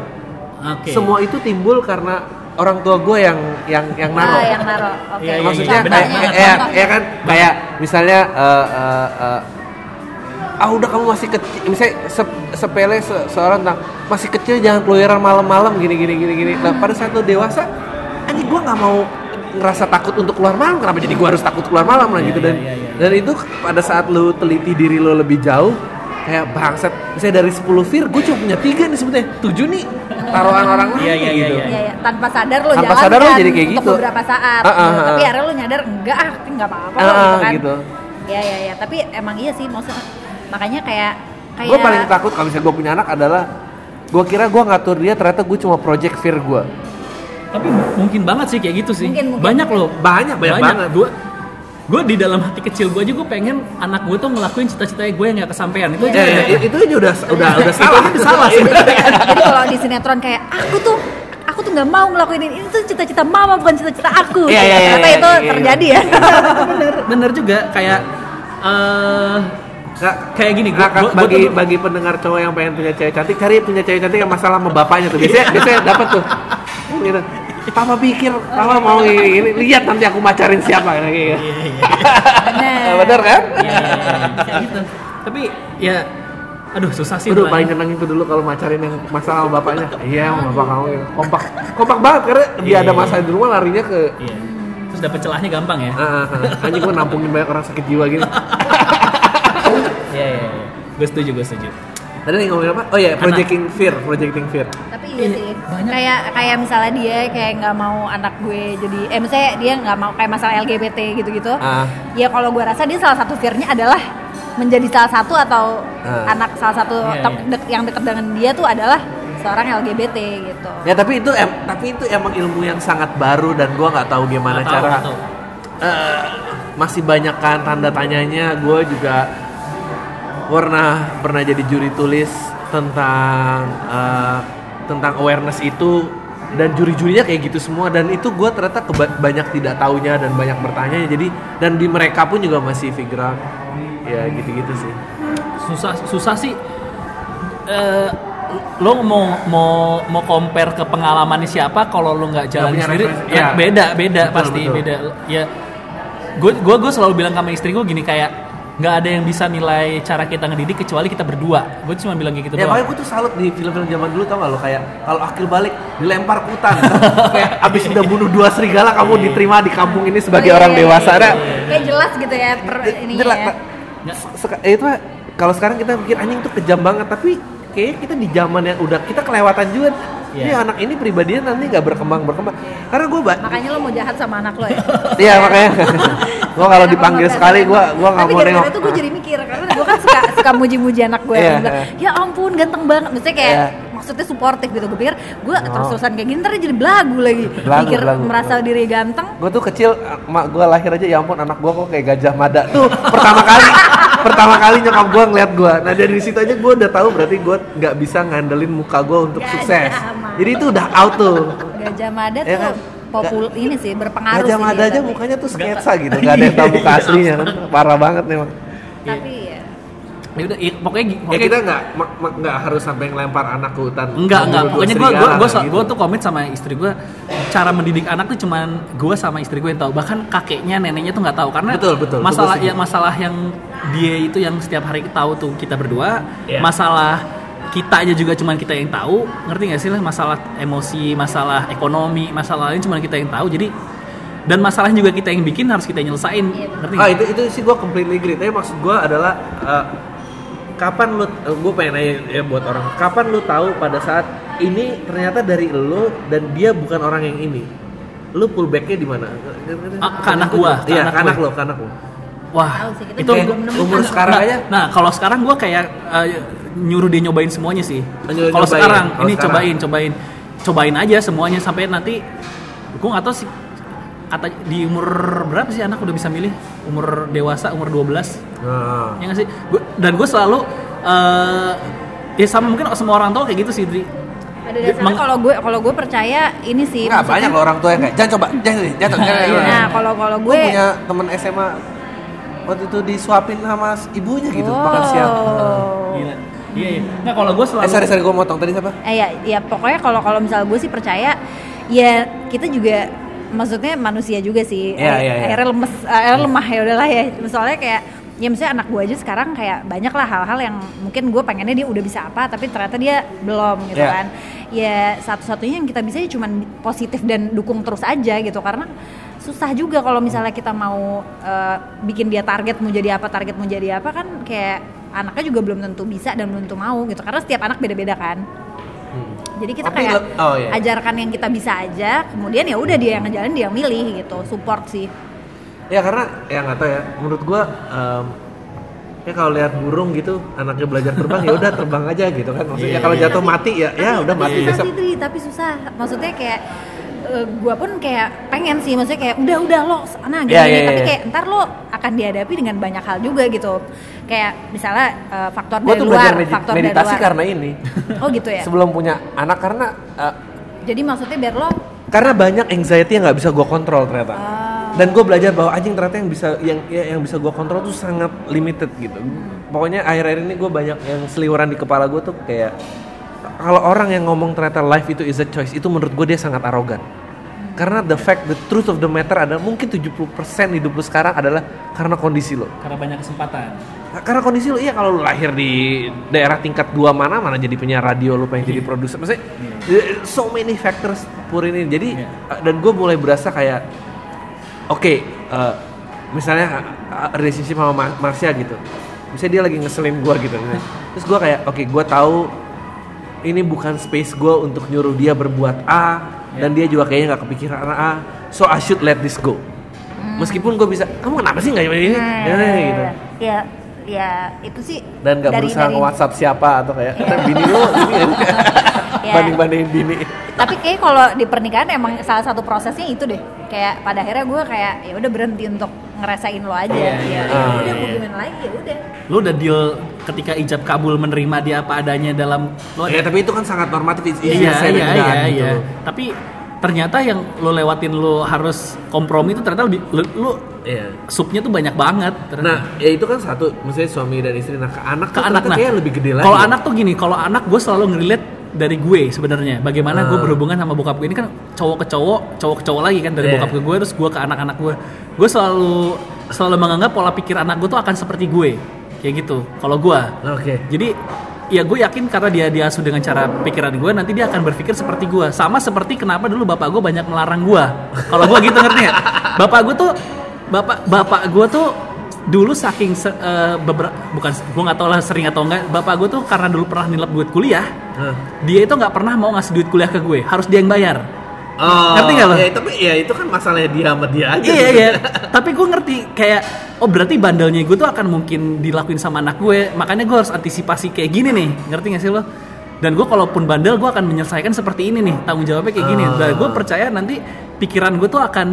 S2: oke
S1: Semua itu timbul karena orang tua gua yang yang yang naruh.
S3: Ah, yang naro. Oke.
S2: Iya, iya,
S1: maksudnya
S2: benar,
S1: kayak kayak
S3: Contoh.
S1: ya kan kayak misalnya eh, eh, eh, ah udah kamu masih kecil misalnya se- sepele se- seorang tentang masih kecil jangan keluyuran malam-malam gini gini gini gini nah pada saat lo dewasa anjing gua nggak mau ngerasa takut untuk keluar malam kenapa jadi gua harus takut keluar malam lah
S2: Iya,
S1: gitu dan dan itu pada saat lo teliti diri lo lebih jauh kayak bangsat misalnya dari 10 fir gue cuma punya tiga nih sebetulnya tujuh nih taruhan orang lain
S2: Iya, iya,
S1: gitu
S2: iya,
S3: Iya, iya. tanpa sadar lo
S1: Tanpa
S3: jalan
S1: sadar lo
S3: kan
S1: jadi kayak gitu.
S3: beberapa saat.
S1: Ah, ah,
S3: gitu.
S1: ah.
S3: Tapi akhirnya lo nyadar enggak ah, enggak apa-apa
S1: Ah,
S3: loh, gitu
S1: ah,
S3: kan.
S1: gitu.
S3: Iya, iya, iya. Tapi emang iya sih maksudnya makanya kayak kayak
S1: gue paling takut kalau misalnya gue punya anak adalah gue kira gue ngatur dia ternyata gue cuma project fear gue
S2: tapi mungkin banget sih kayak gitu sih
S3: Mungkin, mungkin.
S2: banyak loh
S1: banyak banyak, banget
S2: gue gue di dalam hati kecil gue aja gue pengen anak gue tuh ngelakuin cita-citanya gue yang gak kesampaian. Itu aja
S1: ya, ya,
S2: udah-
S1: itu aja udah udah udah salah.
S2: Itu salah sih.
S3: Jadi kalau di sinetron kayak aku tuh aku tuh nggak mau ngelakuin ini. Itu cita-cita mama bukan cita-cita aku.
S1: Iya, iya, iya,
S3: Ternyata
S1: iya,
S3: itu
S1: iya, iya.
S3: terjadi ya.
S2: bener bener juga. Kayak eh
S1: Nggak,
S2: kayak gini gua, gua,
S1: bagi
S2: gua-
S1: bagi pendengar cowok yang pengen punya cewek cantik cari punya cewek cantik yang masalah sama bapaknya tuh. Biasanya biasanya dapat tuh. Gitu Papa pikir, Papa mau ini, ini, lihat nanti aku macarin siapa kayak gitu.
S3: Bener.
S1: Bener kan?
S2: Iya, iya, iya, gitu. tapi ya aduh susah sih
S1: Aduh, paling nyenengin tuh dulu kalau macarin yang masalah sama bapaknya. Iya, sama bapak kamu gitu. Kompak, kompak banget karena dia
S2: Iya,
S1: ada
S2: iya.
S1: masalah di rumah larinya ke
S2: Iya. terus dapet celahnya gampang ya
S1: Ah, ah, ah. Anjing gue nampungin banyak orang sakit jiwa gini.
S2: iya iya iya gue setuju gue setuju
S1: Tadi nih ngomongin apa? Oh iya, projecting fear, projecting fear.
S3: Tapi iya sih. Kayak kayak misalnya dia kayak nggak mau anak gue jadi eh misalnya dia nggak mau kayak masalah LGBT gitu-gitu.
S1: Ah.
S3: Ya kalau gue rasa dia salah satu fear-nya adalah menjadi salah satu atau
S1: Ah.
S3: anak salah satu
S2: Iya,
S3: tem-
S2: iya.
S3: dek- yang dekat dengan dia tuh adalah seorang LGBT gitu.
S1: Ya tapi itu em, tapi itu emang ilmu yang sangat baru dan gua nggak tahu gimana
S2: tahu,
S1: cara.
S2: tahu.
S1: Eh, masih banyak kan tanda tanyanya. Gue juga pernah pernah jadi juri tulis tentang eh, tentang awareness itu. Dan juri-jurinya kayak gitu semua. Dan itu gue ternyata keba- banyak tidak taunya dan banyak bertanya jadi dan di mereka pun juga masih figure out ya gitu-gitu sih.
S2: Susah susah sih. Eh lo mau mau mau compare ke pengalaman siapa kalau lo nggak jalan
S1: punya
S2: sendiri? ya
S1: Ya.
S2: beda beda
S1: Betul,
S2: pasti
S1: betul.
S2: beda. Ya gue gue gue selalu bilang sama istri gue gini kayak nggak ada yang bisa nilai cara kita ngedidik kecuali kita berdua. Gue cuma bilang kayak gitu
S1: ya
S2: doang.
S1: makanya gue tuh salut di film-film zaman dulu tau gak lo? Kayak kalau akil balik dilempar ke hutan. Kayak abis udah bunuh dua serigala kamu diterima di kampung ini sebagai
S3: Oh, iya,
S1: orang
S3: iya,
S1: dewasa.
S3: iya,
S1: Nah,
S3: iya. Kayak jelas gitu ya per ininya
S1: Jelas,
S3: ya.
S1: Seka- eh, itu kalau sekarang kita pikir anjing tuh kejam banget. Tapi kayaknya kita di zaman yang udah kita kelewatan juga.
S2: Iya.
S1: Ini anak ini pribadinya nanti nggak berkembang berkembang. Karena gue ba-
S3: Makanya lo mau jahat sama anak lo ya.
S1: Iya makanya (laughs) gue kalau dipanggil sekali gue gue nggak mau nengok.
S3: itu gue jadi mikir karena gue kan suka (laughs) suka muji-muji anak gue. Gue bilang, ya ampun ganteng banget. Maksudnya kayak
S1: Iya.
S3: maksudnya suportif gitu. Gue pikir gue
S1: Oh.
S3: terus-terusan kayak gini ntar dia jadi belagu lagi.
S1: Belagu,
S3: mikir
S1: belagu,
S3: merasa
S1: belagu.
S3: diri ganteng.
S1: Gue tuh kecil, mak gue lahir aja ya ampun anak gue kok kayak gajah mada tuh pertama kali (laughs) pertama kali nyokap gue ngeliat gue. Nah dari situ aja gue udah tahu berarti gue nggak bisa ngandelin muka gue untuk
S3: Gajah
S1: sukses.
S3: mada.
S1: Jadi itu udah out tuh.
S3: Gajah Mada
S1: Iya
S3: tuh
S1: kan?
S3: Popul ini sih berpengaruh
S1: Gajah
S3: sih
S1: mada aja
S3: tapi-
S1: mukanya tuh sketsa gitu, nggak ada yang tahu muka (laughs) aslinya. Parah banget memang.
S3: Tapi ya.
S2: ya udah i- pokoknya gi-
S1: Ya
S2: pokoknya
S1: kita nggak nggak harus sampai ngelempar anak ke hutan.
S2: Enggak, enggak.
S1: Memburu
S2: Pokoknya gue gue gue
S1: gitu.
S2: gue tuh komit sama istri gue cara mendidik anak tuh cuman gue sama istri gue yang tahu. Bahkan kakeknya, neneknya tuh nggak tahu karena
S1: Betul, betul.
S2: masalah
S1: Betul,
S2: ya masalah yang dia itu yang setiap hari tahu tuh kita berdua.
S1: Iya.
S2: Masalah kita aja juga cuman kita yang tahu. Ngerti gak sih lah masalah emosi, masalah ekonomi, masalah lain cuman kita yang tahu. Jadi dan masalah juga kita yang bikin harus kita yang nyelesain.
S3: Iya,
S2: Ngerti
S1: Ah
S2: nggak?
S1: itu itu sih gue completely agree. Tapi maksud gue adalah eh, kapan lu gue pengen nanya ya buat orang kapan lu tahu pada saat ini ternyata dari lo dan dia bukan orang yang ini lu pullbacknya di mana?
S2: Ah, ke anak gua, ke
S1: Iya,
S2: anak
S1: ke anak
S2: gua.
S1: lo, ke anak lo.
S2: Wah, itu
S1: umur sekarang
S2: nah,
S1: aja
S2: Nah, kalau sekarang gue kayak eh, nyuruh dia nyobain semuanya sih.
S1: Nyuruh
S2: Kalau sekarang
S1: Kalau
S2: ini
S1: sekarang.
S2: cobain, cobain, cobain aja semuanya sampai nanti gue nggak tahu sih. kata di umur berapa sih anak udah bisa milih umur dewasa umur 12
S1: Nah.
S2: ya nggak sih Gua- dan gue selalu eh ya sama mungkin semua orang tua kayak gitu sih Dri.
S3: Pada dasarnya
S2: Meng-
S3: kalau gue kalau gue percaya ini sih maksudnya-
S1: banyak loh orang tua yang kayak jangan coba, jangan jangan jangan. jangan, jangan.
S3: Nah, kalau kalau
S1: gue punya temen SMA waktu itu disuapin sama ibunya gitu
S3: Oh.
S1: makan siang.
S2: Gila. Iya, iya. Nah, kalau gue selalu
S1: Eh sorry sorry gue motong tadi siapa?
S3: Eh ya, ya pokoknya kalau kalau misalnya gue sih percaya ya kita juga maksudnya manusia juga sih.
S1: Iya,
S3: Akhir-
S1: iya, iya.
S3: Akhirnya lemes, akhirnya lemah ya udahlah ya. Soalnya kayak ya misalnya anak gue aja sekarang kayak banyak lah hal-hal yang mungkin gue pengennya dia udah bisa apa tapi ternyata dia belum gitu
S1: Iya.
S3: kan. Ya satu-satunya yang kita bisa ya cuman positif dan dukung terus aja gitu karena susah juga kalau misalnya kita mau eh, bikin dia target mau jadi apa target mau jadi apa kan kayak anaknya juga belum tentu bisa dan belum tentu mau gitu karena setiap anak beda-beda kan jadi kita
S1: Tapi
S3: kayak
S1: oh, iya.
S3: ajarkan yang kita bisa aja kemudian ya udah dia yang ngejalin dia yang milih gitu support sih
S1: Ya karena ya nggak tahu ya. Menurut gue em, ya kalau lihat burung gitu anaknya belajar terbang ya udah terbang aja gitu kan. Maksudnya
S2: Iya,
S1: kalau
S2: iya.
S1: jatuh mati ya ya udah mati
S3: susah
S1: besok.
S3: sih tapi susah maksudnya kayak eh, gua pun kayak pengen sih maksudnya kayak udah udah lo sana gini,
S1: Iya,
S3: gini.
S1: iya,
S3: tapi
S1: iya.
S3: kayak ntar lo akan dihadapi dengan banyak hal juga gitu kayak misalnya eh, faktor
S1: Gue
S3: dari
S1: tuh
S3: luar faktor
S1: meditasi
S3: dari luar
S1: karena ini. (laughs)
S3: oh gitu ya
S1: Sebelum punya anak karena eh,
S3: jadi maksudnya biar lo
S1: karena banyak anxiety yang nggak bisa gue kontrol ternyata.
S3: Ah.
S1: Dan gue belajar bahwa anjing ternyata yang bisa yang ya, yang bisa gue kontrol tuh sangat limited gitu. Pokoknya akhir-akhir ini gue banyak yang seliweran di kepala gue tuh kayak kalau orang yang ngomong ternyata life itu is a choice itu menurut gue dia sangat arogan. Karena the fact, the truth of the matter adalah mungkin 70% hidup lu sekarang adalah karena kondisi lo.
S2: karena banyak kesempatan.
S1: Nah, Karena kondisi lu, iya kalau lu lahir di daerah tingkat dua mana, mana jadi penyiar radio, lu pengen jadi produser. Maksudnya, eh, so many factors pur ini. Jadi,
S2: Iya.
S1: eh, dan gue mulai berasa kayak, oke, eh, misalnya eh, relationship sama Ma- Marsha gitu. Misalnya dia lagi ngeselin gue gitu. (laughs) Terus gue kayak, oke, gue tahu ini bukan space gue untuk nyuruh dia berbuat A, dan dia juga kayaknya nggak kepikiran A. So I should let this go. Meskipun gue bisa, kamu kenapa sih nggak ini?
S3: Nah,
S1: Ya, gitu
S3: ya ya itu sih
S1: dan gak
S3: dari-
S1: berusaha
S3: dari-
S1: nge-whatsapp siapa atau kayak (laughs) bini lu ini ya (laughs)
S3: Ya.
S1: banding-bandingin bini
S3: tapi kayak kalau di pernikahan emang salah satu prosesnya itu deh kayak pada akhirnya gue kayak ya udah berhenti untuk ngerasain lo aja
S2: Iya,
S3: ya,
S2: iya,
S3: ya
S1: iya,
S3: udah
S2: iya.
S3: mau gimana lagi ya udah
S2: Lu udah deal ketika ijab kabul menerima dia apa adanya dalam lo
S1: ya tapi itu kan sangat normatif
S2: iya iya iya,
S1: gitu.
S2: iya. Tapi ternyata yang lo lewatin lo harus kompromi itu ternyata lebih lu, lu
S1: Iya.
S2: supnya tuh banyak banget. ternyata.
S1: nah ya itu kan satu maksudnya suami dan istri nah ke anak
S2: ke anak nah
S1: kayak lebih gede lagi
S2: kalau anak tuh gini kalau anak gue selalu ngeliat dari gue sebenarnya bagaimana gue
S1: Ah.
S2: berhubungan sama bokap gue ini kan cowok ke cowok cowok ke cowok lagi kan dari
S1: Iya.
S2: bokap ke gue terus gue ke anak-anak gue gue selalu selalu menganggap pola pikir anak gue tuh akan seperti gue kayak gitu kalau gue
S1: oke
S2: jadi ya gue yakin karena dia diasuh dengan cara pikiran gue nanti dia akan berpikir seperti gue sama seperti kenapa dulu bapak gue banyak melarang gue kalau gue gitu ngerti nggak? Bapak gue tuh bapak bapak gue tuh dulu saking se- eh, beber- bukan gue nggak tahu lah sering atau enggak bapak gue tuh karena dulu pernah nilap duit kuliah
S1: Nah.
S2: dia itu nggak pernah mau ngasih duit kuliah ke gue. Harus dia yang bayar
S1: Oh,
S2: Ngerti nggak lo?
S1: Ya, tapi ya itu kan masalahnya dia sama dia aja.
S2: iya iya. Tapi gue ngerti kayak oh berarti bandelnya gue tuh akan mungkin dilakuin sama anak gue. Makanya gue harus antisipasi kayak gini nih. Ngerti gak sih lo? Dan gue kalaupun bandel gue akan menyelesaikan seperti ini nih. Tanggung jawabnya kayak gini. Dan gue percaya nanti pikiran gue tuh akan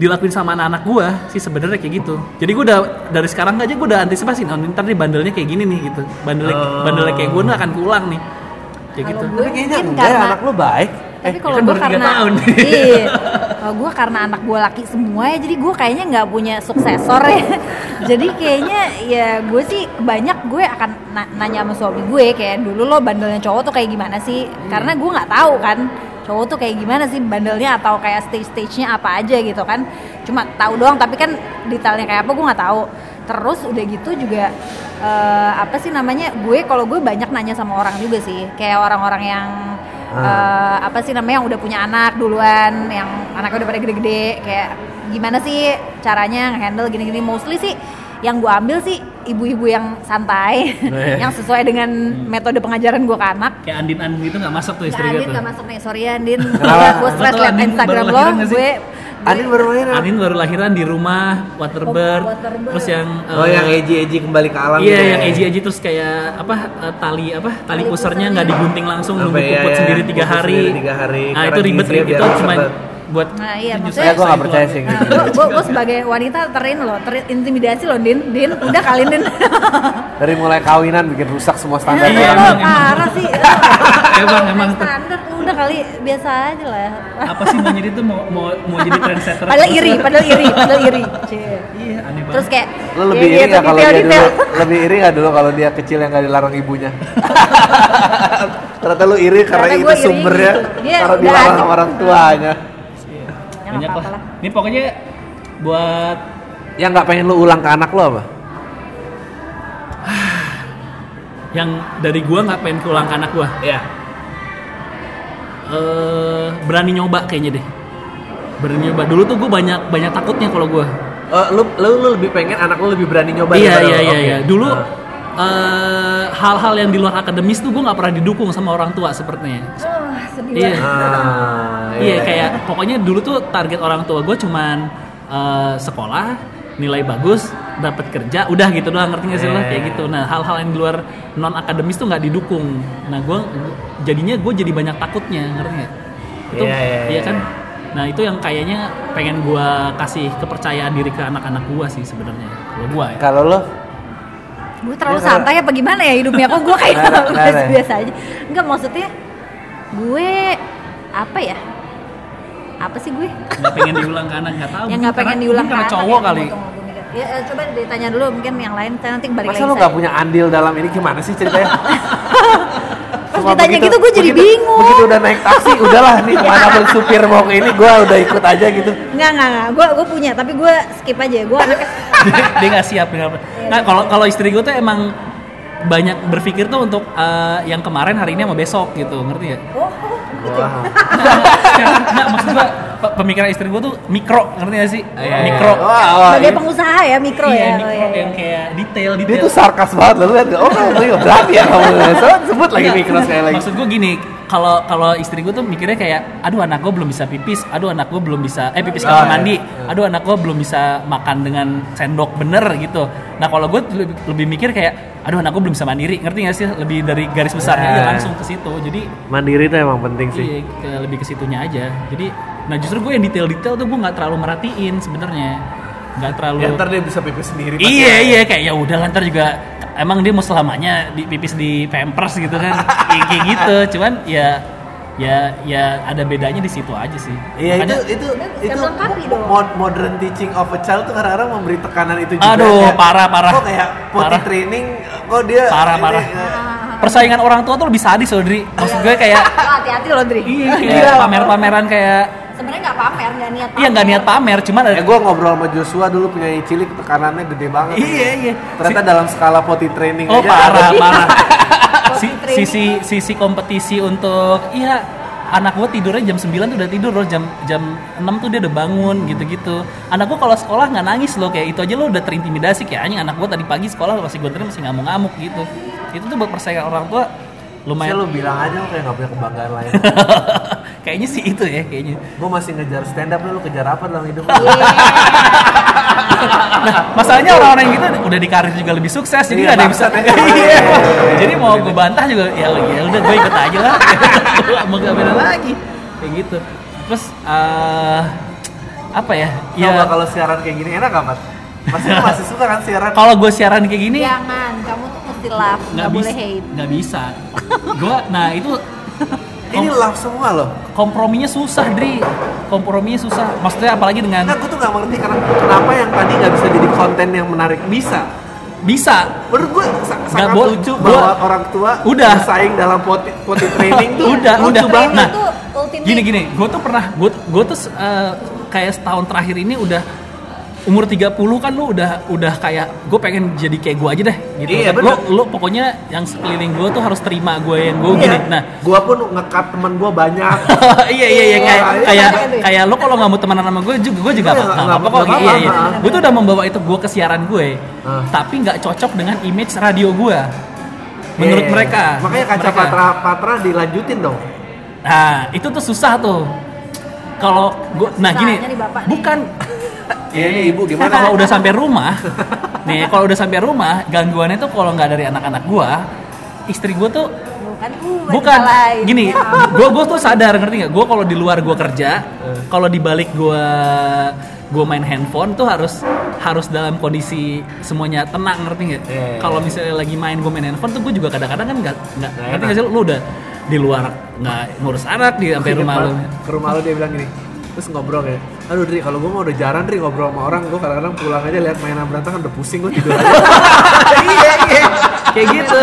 S2: dilakuin sama anak-anak gue sih sebenarnya kayak gitu. Jadi gue udah dari sekarang aja gue udah antisipasi oh, ntar nih bandelnya kayak gini nih gitu. Bandelnya
S1: Oh.
S2: bandelnya kayak gue nih akan keulang nih. Kayak gitu.
S1: Tapi kayaknya
S3: Mungkin
S1: enggak,
S3: karena-
S1: anak lu baik.
S3: Tapi
S2: Eh,
S3: kalau
S2: kan
S3: gue karena
S2: tahun. (laughs)
S3: iya kalau gue karena anak gue laki semua ya jadi gue kayaknya nggak punya suksesor ya. (laughs) Jadi kayaknya ya gue sih banyak gue akan na- nanya sama suami gue kayak dulu lo bandelnya cowok tuh kayak gimana sih? Karena gue nggak tahu kan cowok tuh kayak gimana sih bandelnya atau kayak stage stage-nya apa aja gitu kan. Cuma tahu doang tapi kan detailnya kayak apa gue nggak tahu. Terus udah gitu juga eh, apa sih namanya gue kalau gue banyak nanya sama orang juga sih. Kayak orang-orang yang eh, apa sih namanya yang udah punya anak duluan yang anaknya udah pada gede-gede kayak gimana sih caranya handle gini-gini mostly sih yang gue ambil sih ibu-ibu yang santai
S1: Eh. (laughs)
S3: yang sesuai dengan metode pengajaran gue ke anak
S2: kayak Andin Andin itu nggak masuk tuh istri gue
S3: Andin
S2: tuh
S3: gak masuk nih, sorry ya Andin? Gue stress liat Instagram lo
S2: nggak?
S3: Gue
S1: Andin baru main apa?
S2: Andin baru lahiran di rumah waterbird,
S3: Oh, waterbird.
S2: terus yang
S1: Oh,
S2: eh,
S1: yang eji-eji kembali ke alam
S2: Iya,
S1: gitu
S2: yang
S1: ya?
S2: eji-eji terus kayak apa eh, tali apa tali
S3: Tali
S2: pusernya
S3: pusernya.
S2: nggak digunting langsung nunggu
S1: ya,
S2: puput
S1: ya,
S2: sendiri tiga
S1: puput
S2: hari.
S1: sendiri tiga hari,
S2: Nah itu ribet itu cuma buat
S3: Nah, iya, maksudnya-
S4: Ya, gua nggak percaya sih.
S3: Nah, gue gue gue sebagai wanita terin loh, terintimidasi loh, Din, Din, udah kali Din.
S4: Dari mulai kawinan bikin rusak semua standar.
S2: Iya,
S3: Iya,
S2: emang,
S3: lo
S2: emang.
S3: parah sih. (laughs)
S2: Emang, emang.
S3: Standar udah kali biasa aja lah.
S2: apa sih mau jadi tuh mau mau mau jadi trendsetter
S3: Padahal
S2: terus?
S3: iri, padahal iri, padahal iri. Cie.
S2: iya aneh banget
S3: Terus kayak
S4: Lo lebih
S3: iya,
S4: iri
S3: gitu,
S4: nggak kalau dia dulu? Lebih iri nggak dulu kalau dia kecil yang nggak dilarang ibunya? (laughs)
S1: Ternyata lu iri karena
S3: Ternyata
S1: itu
S3: gua iri
S1: sumbernya
S3: gitu.
S1: Karena dilarang sama orang tuanya.
S3: Ya,
S2: banyak lah ini pokoknya buat
S4: Yang nggak pengen lu ulang ke anak lo apa?
S2: yang dari gua nggak pengen keulang ke anak gua
S1: Iya.
S2: Eh berani nyoba kayaknya deh. Berani nyoba. Dulu tuh gua banyak banyak takutnya kalau gua.
S1: Oh, lu, lu lu lebih pengen anak lu lebih berani nyoba
S2: iya iya iya
S1: Oke.
S2: iya. Dulu eh, hal-hal yang di luar akademis tuh gue nggak pernah didukung sama orang tua sepertinya.
S3: Oh, sedih
S2: Iya.
S3: banget.
S1: Ah,
S2: Iya kayak pokoknya dulu tuh target orang tua gue cuman eh, sekolah nilai bagus dapat kerja udah gitu doang ngerti gak sih lo
S1: Eh.
S2: kayak gitu nah hal-hal yang di luar non akademis tuh nggak didukung nah gue jadinya gue jadi banyak takutnya ngerti nggak itu
S1: Iya, iya, iya.
S2: kan nah itu yang kayaknya pengen gue kasih kepercayaan diri ke anak-anak gue sih sebenarnya kalau gue ya
S4: Kalau lo?
S3: Gue terlalu
S4: kalau-
S3: santai apa gimana ya hidupnya kok gue kayak
S4: Nggak ada, nggak ada.
S3: biasa aja. Enggak maksudnya gue apa ya? Apa sih gue?
S2: nggak pengen diulang ke anak nggak tahu
S3: yang nggak pengen diulang
S2: karena
S3: ke anak
S2: cowok kali.
S3: Ya, eh, coba ditanya dulu mungkin yang lain saya nanti balik
S4: Masa
S3: lagi.
S4: lo nggak punya andil dalam ini gimana sih ceritanya? (laughs) Cuma
S3: ditanya gitu gue jadi
S4: begitu-
S3: bingung.
S4: Begitu udah naik taksi, (laughs) udahlah nih ke mana pun supir mau ke ini, gue udah ikut aja gitu.
S3: Enggak, enggak, enggak. Gue gue punya, tapi gue skip aja. Gue (laughs)
S2: dia, dia nggak siap nggak- nah kalau kalau istri gue tuh emang banyak berpikir tuh untuk eh, yang kemarin hari ini sama besok gitu ngerti ya
S3: Oh, gitu.
S1: Wah.
S2: nggak maksud gue pe- pemikiran istri gue tuh mikro ngerti gak sih
S1: Iya, iya.
S2: mikro
S1: Wah, wah,
S3: Sebagai
S1: ini-
S3: pengusaha ya mikro
S2: iya
S3: ya. Oh,
S2: mikro
S3: iya, iya.
S2: yang kayak detail
S4: Dia
S2: detail
S4: tuh sarkas banget lu gak? Oh juga berani ya kamu so, sebut lagi mikro sekali lagi
S2: Maksud gue gini, kalau kalau istri gue tuh mikirnya kayak, aduh anak gue belum bisa pipis, aduh anak gue belum bisa, eh pipis kamar
S1: iya.
S2: mandi, aduh anak gue belum bisa makan dengan sendok bener gitu. Nah kalau gue lebih, lebih mikir kayak, aduh anak gue belum bisa mandiri, ngerti gak sih? Lebih dari garis besarnya aja
S4: Nah.
S2: langsung ke situ. Jadi
S4: Mandiri tuh emang penting sih
S2: iya, ke- lebih ke situnya aja. Jadi, nah justru gue yang detail-detail tuh gue nggak terlalu merhatiin sebenarnya, nggak terlalu.
S1: Ya, ntar dia bisa pipis sendiri.
S2: Iya
S1: ya.
S2: iya kayak ya udah lantar juga emang dia mau selamanya di pipis di pampers gitu kan kayak kayak gitu cuman ya ya ya ada bedanya di situ aja sih
S1: Iya itu
S2: Makanya-
S1: itu
S3: Kan
S1: itu mod- modern teaching of a child tuh kadang-kadang memberi tekanan itu juga.
S2: Aduh,
S1: Kayak,
S2: parah, parah.
S1: Kok kayak potty
S2: Parah.
S1: training, kok dia
S2: Parah,
S1: ini,
S2: parah.
S1: eh,
S2: persaingan orang tua tuh lebih sadis loh Dri maksud gue kayak
S3: Lo (laughs) hati-hati loh, Dri.
S2: iya kayak pamer-pameran kayak
S3: Sebenarnya nggak pamer, nggak niat pamer.
S2: iya nggak niat pamer cuman ada
S1: Ya gue ngobrol sama Joshua dulu punya cilik tekanannya gede banget.
S2: Iya, iya.
S1: Ternyata dalam skala potty training
S2: Oh
S1: aja
S2: parah
S1: ada.
S2: parah. (laughs) Si- sisi sisi kompetisi untuk iya anak gua tidurnya jam 9 tuh udah tidur loh jam jam 6 tuh dia udah bangun gitu-gitu. Anak gua kalau sekolah nggak nangis loh kayak itu aja lo udah terintimidasi kayak anjing anak gua tadi pagi sekolah masih gue masih ngamuk-ngamuk gitu. Itu tuh buat persaingan orang tua
S1: Saya
S2: lumayan
S1: lu bilang aja lu kayak gak punya kebanggaan lain. (laughs)
S2: kayaknya sih itu ya kayaknya.
S1: gue masih ngejar stand up lu kejar apa dalam hidup lu?
S3: Iya.
S2: Nah, masalahnya orang-orang yang gitu udah di karir juga lebih sukses, jadi
S1: Iya,
S2: nggak ada yang bisa.
S1: bangsat (laughs) ya.
S2: Iya. Jadi mau gue bantah juga, ya ya udah gue ikut aja lah. (laughs) mau gak beda lagi, kayak gitu. Terus eh apa ya?
S1: Ya
S2: Ya
S1: kalau siaran kayak gini enak gak, Pat? Masih masih suka kan siaran?
S2: kalau gue siaran kayak gini
S3: Jangan, kamu tuh mesti love, nggak
S2: nggak
S3: boleh hate.
S2: nggak bisa. Gue, nah itu
S1: Ini love semua loh.
S2: komprominya susah, Dri. Komprominya susah. Maksudnya apalagi dengan
S1: Nah, gue tuh gak mengerti karena kenapa yang tadi gak bisa jadi konten yang menarik bisa.
S2: bisa.
S1: Menurut gue sa-
S2: Nggak
S1: sangat
S2: bo-
S1: lucu
S2: gua-
S1: bahwa orang tua
S2: Udah.
S1: bersaing dalam potty, potty training tuh (laughs)
S2: Udah,
S1: lucu
S2: udah.
S1: banget.
S2: Nah, gini gini gue tuh pernah gue gue tuh eh, kayak setahun terakhir ini udah umur 30 kan lu udah udah kayak gue pengen jadi kayak gue aja deh gitu
S1: Iya,
S2: lo
S1: bener.
S2: lo pokoknya yang sekeliling gue tuh harus terima gue yang gue
S1: Iya.
S2: gini nah
S1: Gua pun ngekat temen gue banyak. (laughs)
S2: iya iya iya kayak
S1: Iya,
S2: kayak
S3: iya.
S2: kayak lo kalau nggak mau temenan sama gue juga gue juga
S1: Iya,
S2: apa
S1: nggak-
S2: apa kok iya iya
S1: apa-apa.
S2: gue tuh udah membawa itu gue ke siaran gue
S1: Ah.
S2: tapi nggak cocok dengan image radio gue menurut
S1: Iya.
S2: mereka
S1: Makanya kaca
S2: Mereka.
S1: patra patra dilanjutin dong.
S2: Nah, itu tuh susah tuh. Kalau gua nah gini, bukan (laughs)
S1: Iya ini ibu
S2: Nah,
S1: gimana?
S2: kalau (laughs) udah sampai rumah, nih kalau udah sampai rumah, gangguannya tuh kalau nggak dari anak-anak gua, istri gua tuh
S3: kan uh
S2: Bukan,
S3: lain.
S2: gini, (laughs) gue gue tuh sadar ngerti nggak? Gue kalau di luar gue kerja, kalau di balik gue gue main handphone tuh harus harus dalam kondisi semuanya tenang ngerti nggak?
S1: Iya, iya,
S2: Kalau misalnya lagi main gue main handphone tuh gue juga kadang-kadang kan nggak nggak
S1: Nggak
S2: ngerti nggak sih lu, udah di luar nggak ngurus anak di sampai rumah lu.
S1: ke rumah lu dia bilang gini terus ngobrol kayak aduh Dri kalau gue mau udah jarang Dri ngobrol sama orang. Gue kadang-kadang pulang aja lihat mainan berantakan udah pusing gue tidur aja. (laughs) Iya iya.
S2: Kayak gitu.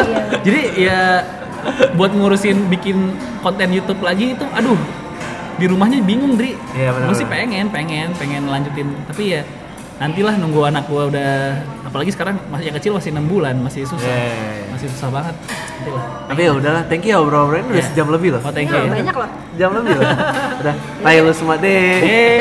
S2: Jadi ya buat ngurusin bikin konten YouTube lagi itu aduh di rumahnya bingung Dri.
S1: Iya, benar,
S2: Gue sih pengen, pengen, pengen lanjutin. Tapi ya nantilah nunggu anak gua udah apalagi sekarang masih yang kecil masih enam bulan masih susah.
S1: Iya, iya, iya.
S2: masih susah banget. Nantilah.
S1: Tapi ya udahlah thank you ya obrol-obrolnya udah
S2: Iya.
S1: sejam lebih loh.
S2: Oh thank
S3: Iya,
S2: you
S3: banyak loh.
S1: Jam lebih loh. Udah tayo lu semua deh.
S2: Eh